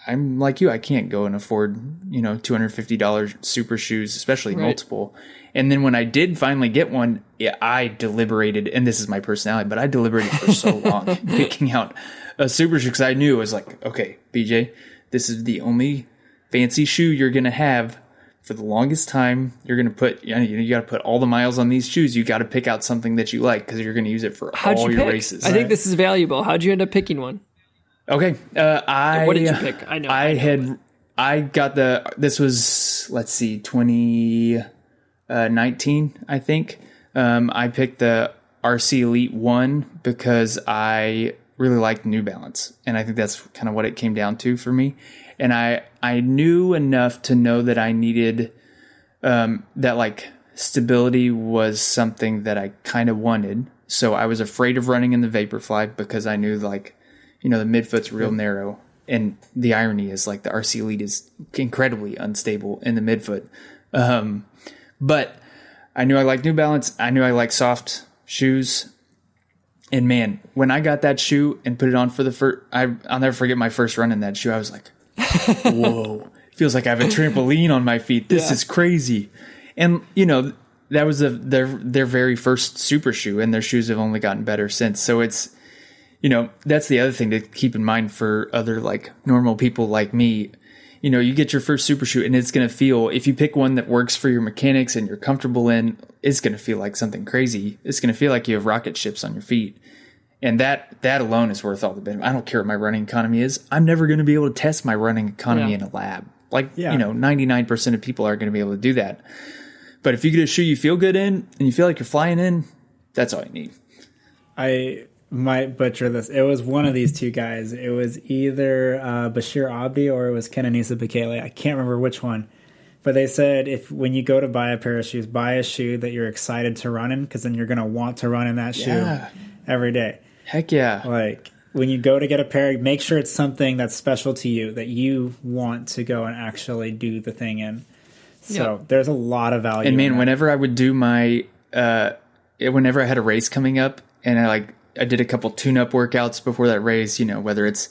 Speaker 3: I'm like you. I can't go and afford you know two hundred fifty dollars super shoes, especially right. multiple. And then when I did finally get one, yeah, I deliberated, and this is my personality, but I deliberated for so [laughs] long picking out a super shoe because I knew it was like, okay, BJ, this is the only fancy shoe you're gonna have for the longest time. You're gonna put, you, know, you got to put all the miles on these shoes. You got to pick out something that you like because you're gonna use it for How'd all you your
Speaker 1: pick?
Speaker 3: races.
Speaker 1: I think this is valuable. How'd you end up picking one?
Speaker 3: Okay, uh, I
Speaker 1: what did you pick? I know.
Speaker 3: I,
Speaker 1: I know,
Speaker 3: had. I got the. This was let's see, twenty uh, I think. Um, I picked the RC Elite One because I really liked New Balance, and I think that's kind of what it came down to for me. And I I knew enough to know that I needed um, that like stability was something that I kind of wanted. So I was afraid of running in the Vaporfly because I knew like you know the midfoot's real narrow, and the irony is like the RC Elite is incredibly unstable in the midfoot. Um, but I knew I liked New Balance. I knew I liked soft shoes And man, when I got that shoe and put it on for the first, I, I'll never forget my first run in that shoe. I was like, [laughs] whoa, feels like I have a trampoline on my feet. This
Speaker 1: Yeah.
Speaker 3: is crazy. And, you know, that was their, their very first super shoe and their shoes have only gotten better since. So it's, you know, that's the other thing to keep in mind for other like normal people like me. You know, you get your first super shoot and it's going to feel, if you pick one that works for your mechanics and you're comfortable in, it's going to feel like something crazy. It's going to feel like you have rocket ships on your feet. And that, that alone is worth all the benefit. I don't care what my running economy is. I'm never going to be able to test my running economy
Speaker 1: Yeah.
Speaker 3: in a lab. Like,
Speaker 2: Yeah.
Speaker 3: you know, 99% of people are going to be able to do that. But if you get a shoe you feel good in and you feel like you're flying in, that's all you need.
Speaker 2: I might butcher this. It was one of these two guys. It was either uh, Bashir Abdi or it was Kenenisa Bekele. I can't remember which one. But they said if when you go to buy a pair of shoes, buy a shoe that you're excited to run in because then you're going to want to run in that shoe
Speaker 3: Yeah.
Speaker 2: every day.
Speaker 3: Heck yeah.
Speaker 2: Like when you go to get a pair, make sure it's something that's special to you that you want to go and actually do the thing in. So
Speaker 1: Yeah.
Speaker 2: there's a lot of value.
Speaker 3: And man, whenever I would do my, uh, whenever I had a race coming up, and I like I did a couple tune-up workouts before that race, you know, whether it's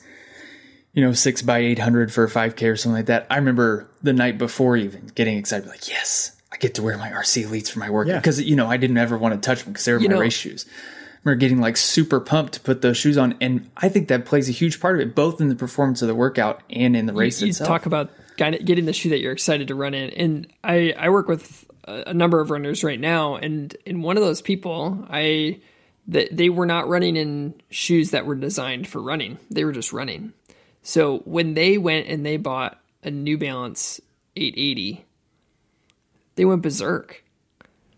Speaker 3: you know six by eight hundred for a five k or something like that. I remember the night before even getting excited, like yes, I get to wear my RC Elites for my workout
Speaker 2: Yeah.
Speaker 3: because you know I didn't ever want to touch them because they were
Speaker 1: You
Speaker 3: my
Speaker 1: know-
Speaker 3: race shoes. I remember getting like super pumped to put those shoes on, and I think that plays a huge part of it, both in the performance of the workout and in the race
Speaker 1: you
Speaker 3: itself.
Speaker 1: talk about getting the shoe that you're excited to run in and i i work with a number of runners right now and in one of those people i that they were not running in shoes that were designed for running they were just running so when they went and they bought a new balance 880 they went berserk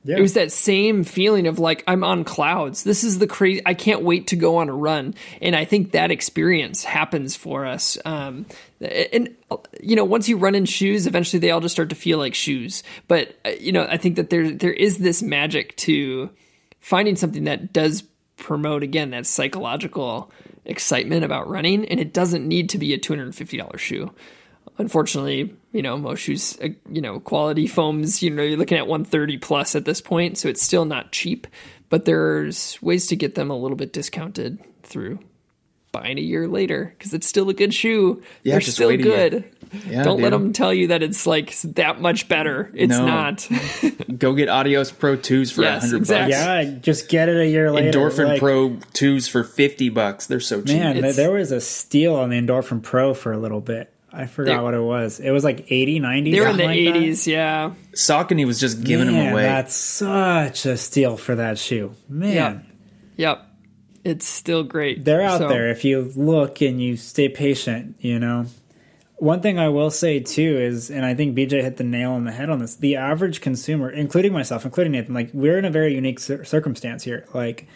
Speaker 2: yeah.
Speaker 1: it was that same feeling of like I'm on clouds. This is the crazy. I can't wait to go on a run, and I think that experience happens for us. Um, and you know, once you run in shoes, eventually they all just start to feel like shoes. But uh, you know, I think that there there is this magic to finding something that does promote again that psychological excitement about running, and it doesn't need to be a two hundred and fifty dollars shoe. Unfortunately, you know, most shoes, uh, you know, quality foams, you know, you're looking at 130 plus at this point, so it's still not cheap, but there's ways to get them a little bit discounted through buying a year later because it's still a good shoe.
Speaker 3: Yeah,
Speaker 1: They're still
Speaker 3: wait a year.
Speaker 1: good.
Speaker 3: Yeah,
Speaker 1: Don't let them tell you that it's like that much better. It's
Speaker 3: No.
Speaker 1: not. [laughs]
Speaker 3: Go get Adios Pro twos for a
Speaker 1: Yes,
Speaker 3: hundred
Speaker 1: exactly.
Speaker 3: bucks.
Speaker 2: yeah, just get it a year later.
Speaker 3: Endorphin
Speaker 2: like-
Speaker 3: Pro twos for fifty bucks. They're so cheap.
Speaker 2: Man,
Speaker 1: It's-
Speaker 2: there was a steal on the Endorphin Pro for a little bit. I forgot
Speaker 1: They-
Speaker 2: what it was. It was like 80, 90.
Speaker 1: They're in the
Speaker 2: something like that.
Speaker 1: 80s, yeah.
Speaker 3: Saucony was just giving
Speaker 2: Man,
Speaker 3: them away.
Speaker 2: That's such a steal for that shoe. Man,
Speaker 1: Yep. Yep. It's still great.
Speaker 2: they're out
Speaker 1: So-
Speaker 2: there if you look and you stay patient, you know. One thing I will say too is, and I think BJ hit the nail on the head on this, the average consumer, including myself, including Nathan, like we're in a very unique cir- circumstance here. Like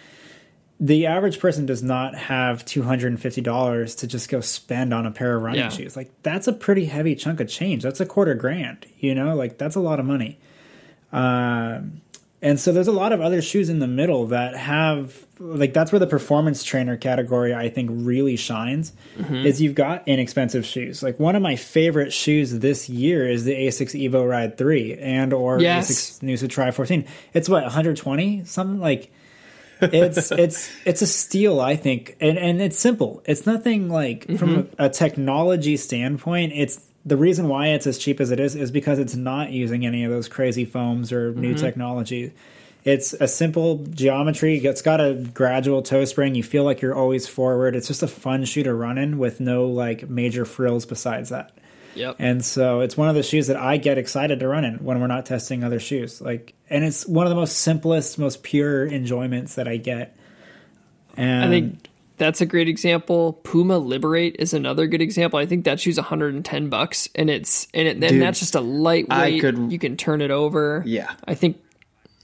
Speaker 2: the average person does not have $250 to just go spend on a pair of running
Speaker 1: Yeah.
Speaker 2: shoes. Like that's a pretty heavy chunk of change. That's a quarter grand, you know, like that's a lot of money. Um, and so there's a lot of other shoes in the middle that have like that's where the performance trainer category I think really shines mm-hmm. is you've got inexpensive shoes. Like one of my favorite shoes this year is the Asics Evo Ride 3 and or
Speaker 1: Yes.
Speaker 2: Asics Noosa Tri 14. It's what 120 something like it's [laughs] it's it's a steal I think. And and it's simple. It's nothing like from mm-hmm. a, a technology standpoint it's the reason why it's as cheap as it is is because it's not using any of those crazy foams or new mm-hmm. technology. It's a simple geometry. It's got a gradual toe spring. You feel like you're always forward. It's just a fun shoe to run in with no like major frills besides that.
Speaker 1: Yep.
Speaker 2: And so it's one of the shoes that I get excited to run in when we're not testing other shoes. Like, and it's one of the most simplest, most pure enjoyments that I get. And
Speaker 1: I think that's a great example. Puma Liberate is another good example. I think that shoe's 110 bucks, and it's and it, and that's just a lightweight.
Speaker 3: could-
Speaker 1: you can turn it over.
Speaker 3: Yeah.
Speaker 1: I think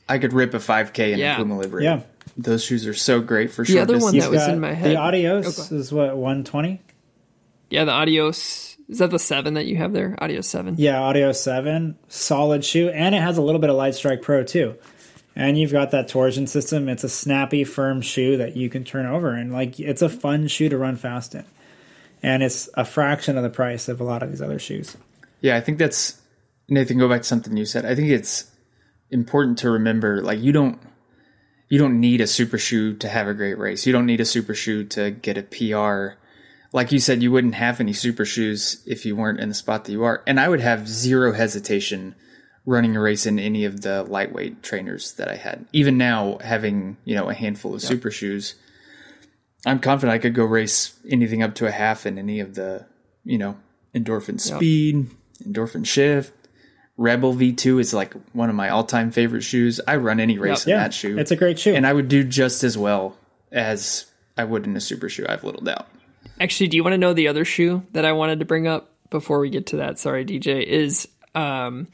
Speaker 3: I could rip a five k in
Speaker 1: Yeah.
Speaker 3: a Puma Liberate.
Speaker 2: Yeah.
Speaker 3: those shoes are so great for
Speaker 1: The
Speaker 3: short
Speaker 1: other one
Speaker 3: distance.
Speaker 1: that was in my head.
Speaker 2: The
Speaker 1: Oh,
Speaker 2: Adios
Speaker 1: go
Speaker 2: is what 120.
Speaker 1: yeah, the Adios is that the seven that you have there? Adios seven.
Speaker 2: Yeah, Adios 7, solid shoe, and it has a little bit of Light Strike Pro too. And you've got that torsion system. It's a snappy, firm shoe that you can turn over, and like it's a fun shoe to run fast in. And it's a fraction of the price of a lot of these other shoes.
Speaker 3: Yeah, I think that's Nathan. Go back to something you said. I think it's important to remember. Like you don't, you don't need a super shoe to have a great race. You don't need a super shoe to get a PR. Like you said, you wouldn't have any super shoes if you weren't in the spot that you are. And I would have zero hesitation running a race in any of the lightweight trainers that I had. Even now, having you know a handful of yep. super shoes, I'm confident I could go race anything up to a half in any of the you know endorphin speed, yep. endorphin shift. Rebel V2 is like one of my all-time favorite shoes. I run any race yep. in
Speaker 2: yeah,
Speaker 3: that shoe.
Speaker 2: It's a great shoe,
Speaker 3: and I would do just as well as I would in a super shoe. I have little doubt.
Speaker 1: Actually, do you want to know the other shoe that I wanted to bring up before we get to that? Sorry, DJ. Is um,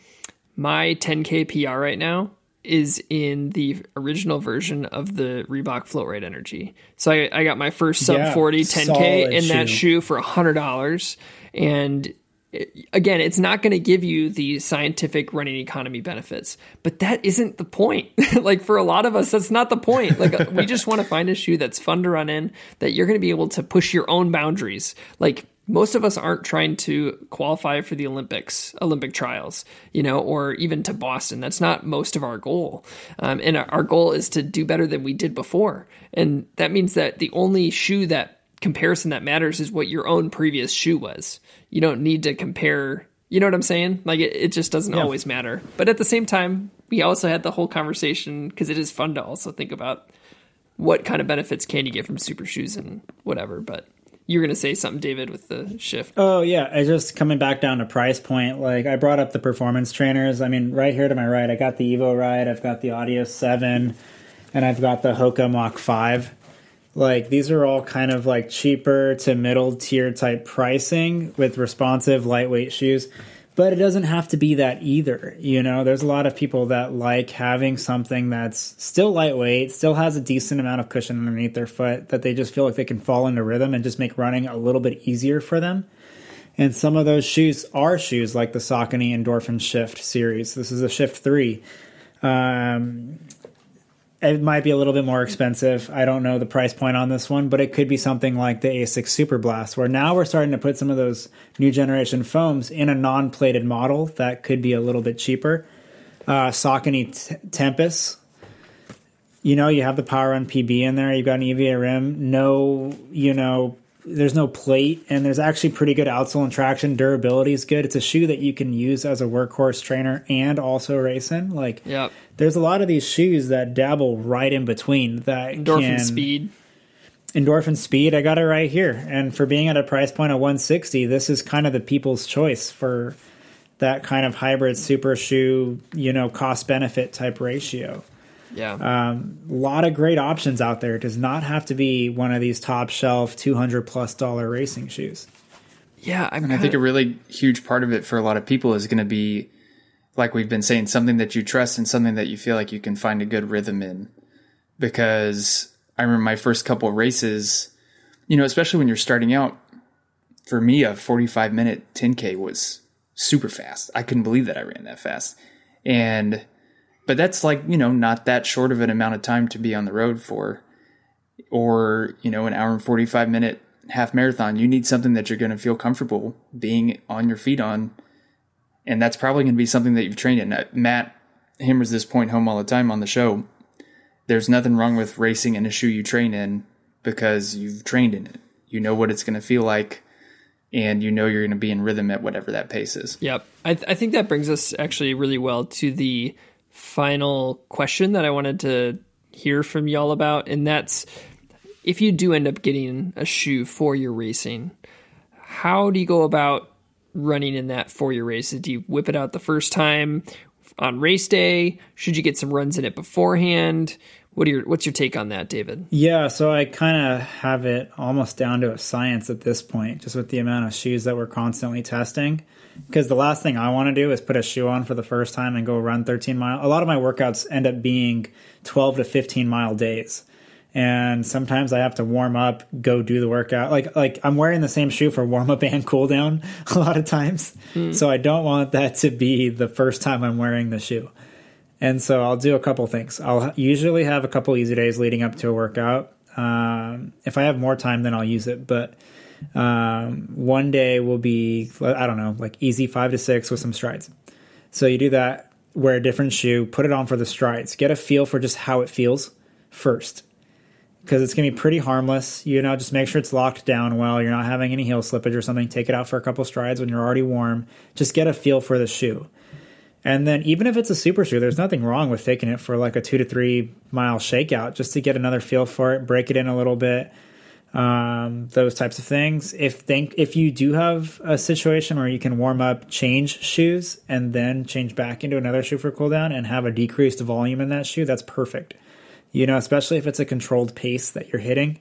Speaker 1: my 10K PR right now is in the original version of the Reebok Floatride Energy. So I, I got my first sub yeah, 40 10K in shoe. that shoe for $100. And it, again, it's not going to give you the scientific running economy benefits, but that isn't the point. [laughs] like for a lot of us, that's not the point. Like we just want to find a shoe that's fun to run in, that you're going to be able to push your own boundaries. Like most of us aren't trying to qualify for the Olympics, Olympic trials, you know, or even to Boston. That's not most of our goal. Um, and our goal is to do better than we did before. And that means that the only shoe that comparison that matters is what your own previous shoe was. You don't need to compare. You know what I'm saying? Like it, it just doesn't yeah. always matter. But at the same time, we also had the whole conversation because it is fun to also think about what kind of benefits can you get from super shoes and whatever. But you were going to say something, David, with the shift.
Speaker 2: Oh yeah, I just coming back down to price point. Like I brought up the performance trainers. I mean, right here to my right, I got the Evo Ride, I've got the Adios Seven, and I've got the Hoka Mach Five. Like these are all kind of like cheaper to middle tier type pricing with responsive lightweight shoes but it doesn't have to be that either. You know, there's a lot of people that like having something that's still lightweight, still has a decent amount of cushion underneath their foot that they just feel like they can fall into rhythm and just make running a little bit easier for them. And some of those shoes are shoes like the Saucony Endorphin Shift series. This is a Shift 3. Um, it might be a little bit more expensive. I don't know the price point on this one, but it could be something like the Asics Super Blast, where now we're starting to put some of those new generation foams in a non plated model that could be a little bit cheaper. Uh, Saucony T- Tempus. You know, you have the Power Run PB in there. You've got an EVA rim. No, you know, there's no plate, and there's actually pretty good outsole and traction. Durability is good. It's a shoe that you can use as a workhorse trainer and also race in. Like,
Speaker 1: yep.
Speaker 2: There's a lot of these shoes that dabble right in between. That
Speaker 1: endorphin
Speaker 2: can,
Speaker 1: speed,
Speaker 2: endorphin speed. I got it right here, and for being at a price point of 160, this is kind of the people's choice for that kind of hybrid super shoe, you know, cost benefit type ratio.
Speaker 1: Yeah.
Speaker 2: Um, a lot of great options out there. It does not have to be one of these top shelf, 200 plus dollar racing shoes.
Speaker 1: Yeah.
Speaker 3: I'm and I think a really huge part of it for a lot of people is going to be, like we've been saying, something that you trust and something that you feel like you can find a good rhythm in. Because I remember my first couple races, you know, especially when you're starting out, for me, a 45 minute 10K was super fast. I couldn't believe that I ran that fast. And but that's like you know not that short of an amount of time to be on the road for or you know an hour and 45 minute half marathon you need something that you're going to feel comfortable being on your feet on and that's probably going to be something that you've trained in. Uh, matt hammers this point home all the time on the show. There's nothing wrong with racing in a shoe you train in because you've trained in it. You know what it's going to feel like and you know you're going to be in rhythm at whatever that pace is.
Speaker 1: Yep. I, th- I think that brings us actually really well to the final question that I wanted to hear from y'all about, and that's if you do end up getting a shoe for your racing, how do you go about running in that for your races? Do you whip it out the first time on race day? Should you get some runs in it beforehand? What are your what's your take on that, David?
Speaker 2: Yeah, so I kind of have it almost down to a science at this point, just with the amount of shoes that we're constantly testing because the last thing I want to do is put a shoe on for the first time and go run 13 mile. A lot of my workouts end up being 12 to 15 mile days. And sometimes I have to warm up, go do the workout. Like like I'm wearing the same shoe for warm up and cool down [laughs] a lot of times. Mm. So I don't want that to be the first time I'm wearing the shoe. And so I'll do a couple things. I'll usually have a couple easy days leading up to a workout. Um, if I have more time, then I'll use it. But um, one day will be, I don't know, like easy five to six with some strides. So you do that, wear a different shoe, put it on for the strides, get a feel for just how it feels. first because it's going to be pretty harmless. You know, just make sure it's locked down well. You're not having any heel slippage or something. Take it out for a couple strides when you're already warm. Just get a feel for the shoe. And then even if it's a super shoe, there's nothing wrong with taking it for like a two to three mile shakeout just to get another feel for it, break it in a little bit, um, those types of things. If think if you do have a situation where you can warm up, change shoes, and then change back into another shoe for cooldown and have a decreased volume in that shoe, that's perfect you know, especially if it's a controlled pace that you're hitting.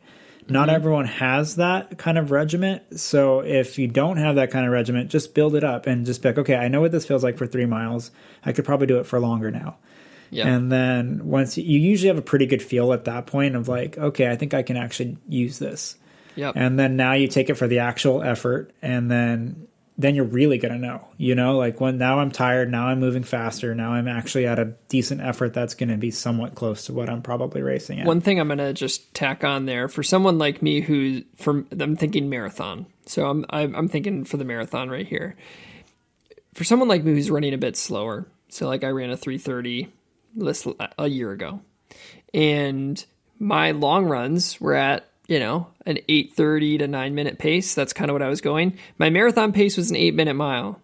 Speaker 2: Not mm-hmm. everyone has that kind of regiment. So if you don't have that kind of regiment, just build it up and just be like, okay, I know what this feels like for three miles. I could probably do it for longer now. Yeah. And then once you, you usually have a pretty good feel at that point of like, okay, I think I can actually use this.
Speaker 1: Yep.
Speaker 2: And then now you take it for the actual effort and then then you're really going to know, you know, like when now I'm tired, now I'm moving faster, now I'm actually at a decent effort that's going to be somewhat close to what I'm probably racing at.
Speaker 1: One thing I'm going to just tack on there for someone like me who from I'm thinking marathon. So I'm I'm thinking for the marathon right here. For someone like me who's running a bit slower. So like I ran a 330 a year ago. And my long runs were at you know, an 8:30 to 9 minute pace. That's kind of what I was going. My marathon pace was an 8 minute mile.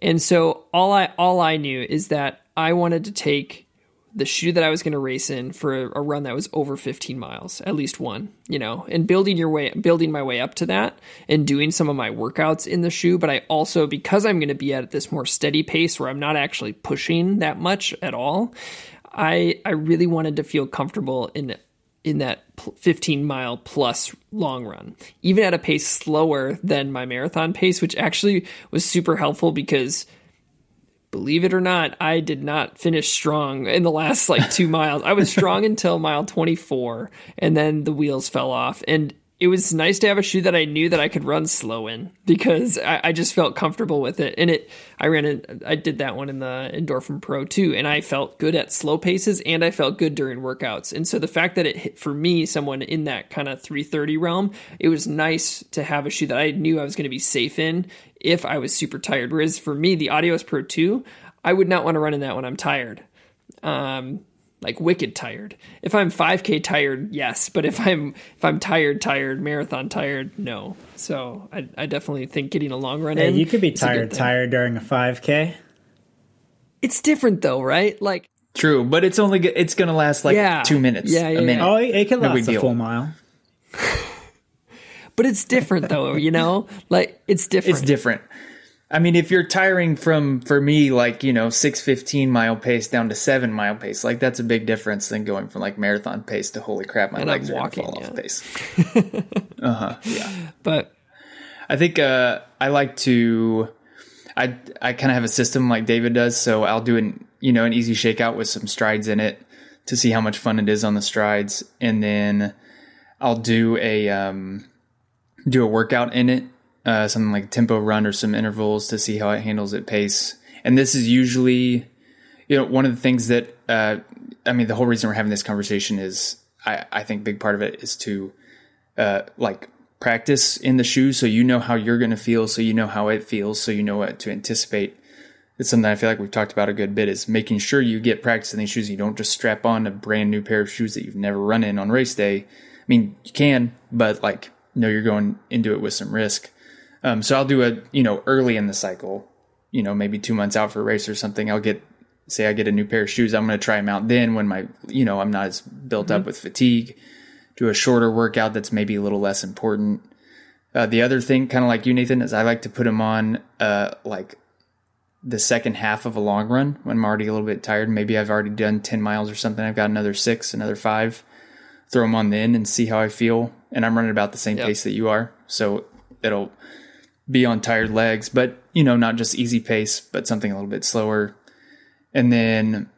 Speaker 1: And so all I all I knew is that I wanted to take the shoe that I was going to race in for a, run that was over 15 miles, at least one, you know, and building your way, building my way up to that and doing some of my workouts in the shoe. But I also, because I'm going to be at this more steady pace where I'm not actually pushing that much at all, I, I really wanted to feel comfortable in in that 15 mile plus long run, even at a pace slower than my marathon pace, which actually was super helpful because believe it or not, I did not finish strong in the last like two [laughs] miles. I was strong until mile 24, and then the wheels fell off. And it was nice to have a shoe that I knew that I could run slow in because I, I, just felt comfortable with it. And it, I ran it, I did that one in the Endorphin Pro 2, and I felt good at slow paces and I felt good during workouts. And so the fact that it hit for me, someone in that kind of 330 realm, it was nice to have a shoe that I knew I was going to be safe in if I was super tired. Whereas for me, the Adios Pro 2, I would not want to run in that when I'm tired. Um, like wicked tired. If I'm 5k tired, yes, but if I'm if I'm tired, tired, marathon tired, no. So I, I definitely think getting a long run
Speaker 2: hey,
Speaker 1: in.
Speaker 2: You could be tired, tired during a 5k.
Speaker 1: It's different though, right? Like
Speaker 3: true, but it's only it's gonna last like yeah, two minutes.
Speaker 1: Yeah, yeah, a minute.
Speaker 2: Oh, it, it can no last a full mile. [laughs]
Speaker 1: but it's different though, you know. Like it's different.
Speaker 3: It's different. I mean, if you're tiring from, for me, like, you know, 615 mile pace down to seven mile pace, like that's a big difference than going from like marathon pace to holy crap, my and legs I'm walking, are fall yeah. off pace. [laughs] uh huh. Yeah.
Speaker 1: But
Speaker 3: I think, uh, I like to, I, I kind of have a system like David does. So I'll do an, you know, an easy shakeout with some strides in it to see how much fun it is on the strides. And then I'll do a, um, do a workout in it uh, something like tempo run or some intervals to see how it handles at pace. And this is usually, you know, one of the things that, uh, I mean, the whole reason we're having this conversation is I, I think big part of it is to, uh, like practice in the shoes so you know how you're going to feel, so you know how it feels, so you know what to anticipate. It's something I feel like we've talked about a good bit is making sure you get practice in these shoes. You don't just strap on a brand new pair of shoes that you've never run in on race day. I mean, you can, but like, know you're going into it with some risk. Um, so I'll do a, you know, early in the cycle, you know, maybe two months out for a race or something. I'll get, say I get a new pair of shoes. I'm going to try them out then when my, you know, I'm not as built mm-hmm. up with fatigue. Do a shorter workout that's maybe a little less important. Uh, the other thing, kind of like you, Nathan, is I like to put them on, uh, like the second half of a long run when I'm already a little bit tired. Maybe I've already done 10 miles or something. I've got another six, another five. Throw them on then and see how I feel. And I'm running about the same yep. pace that you are. So it'll be on tired legs, but you know, not just easy pace, but something a little bit slower. And then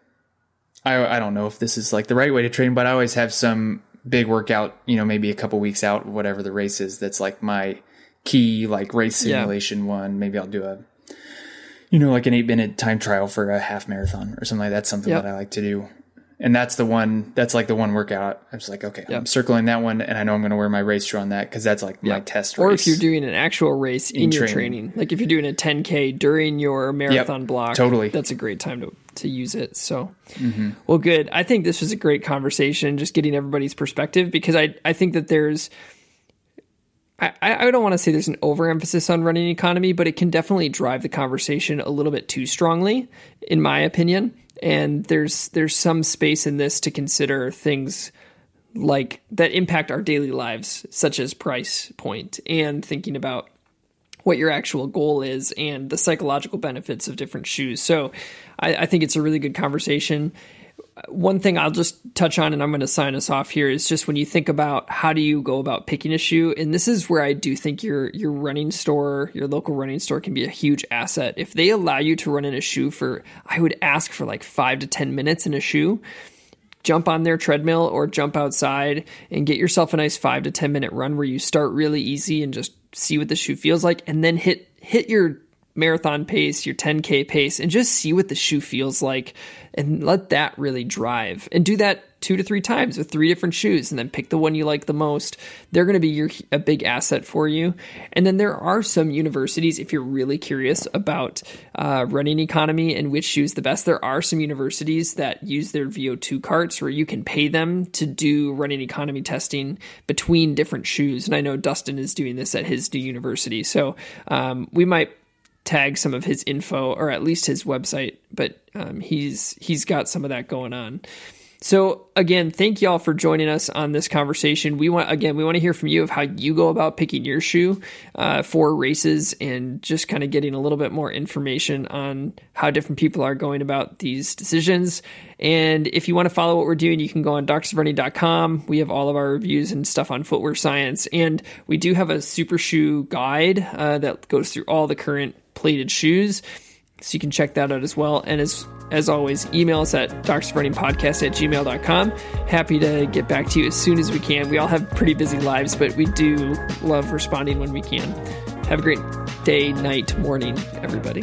Speaker 3: I I don't know if this is like the right way to train, but I always have some big workout, you know, maybe a couple weeks out, whatever the race is. That's like my key like race simulation yeah. one. Maybe I'll do a you know like an eight minute time trial for a half marathon or something like that. That's something yep. that I like to do. And that's the one that's like the one workout. I was like, okay, I'm circling that one, and I know I'm going to wear my race shoe on that because that's like my test. Race.
Speaker 1: Or if you're doing an actual race in,
Speaker 3: In
Speaker 1: your
Speaker 3: training.
Speaker 1: training, like if you're doing a 10k during your marathon block,
Speaker 3: totally.
Speaker 1: that's a great time to to use it. So,
Speaker 3: Mm-hmm.
Speaker 1: well, good. I think this was a great conversation, just getting everybody's perspective because I I think that there's. I, I don't want to say there's an overemphasis on running economy, but it can definitely drive the conversation a little bit too strongly, in my opinion. And there's there's some space in this to consider things like that impact our daily lives, such as price point and thinking about what your actual goal is and the psychological benefits of different shoes. So I, I think it's a really good conversation. One thing I'll just touch on, and I'm going to sign us off here, is just when you think about how do you go about picking a shoe, and this is where I do think your your running store, your local running store, can be a huge asset. If they allow you to run in a shoe for, I would ask for like five to ten minutes in a shoe jump on their treadmill or jump outside and get yourself a nice five to 10 minute run where you start really easy and just see what the shoe feels like and then hit, hit your marathon pace, your 10k pace and just see what the shoe feels like and let that really drive and do that two to three times with three different shoes and then pick the one you like the most. They're going to be your, a big asset for you. And then there are some universities, if you're really curious about uh, running economy and which shoes the best, there are some universities that use their VO2 carts where you can pay them to do running economy testing between different shoes. And I know Dustin is doing this at his university. So um, we might tag some of his info or at least his website, but um, he's he's got some of that going on. So again, thank y'all for joining us on this conversation. We want again, we want to hear from you of how you go about picking your shoe uh, for races and just kind of getting a little bit more information on how different people are going about these decisions. And if you want to follow what we're doing, you can go on doctorsofrunning.com. We have all of our reviews and stuff on footwear science, and we do have a super shoe guide uh, that goes through all the current plated shoes. So you can check that out as well. And as as always, email us at doctorsofrunningpodcast at gmail.com. Happy to get back to you as soon as we can. We all have pretty busy lives, but we do love responding when we can. Have a great day, night, morning, everybody.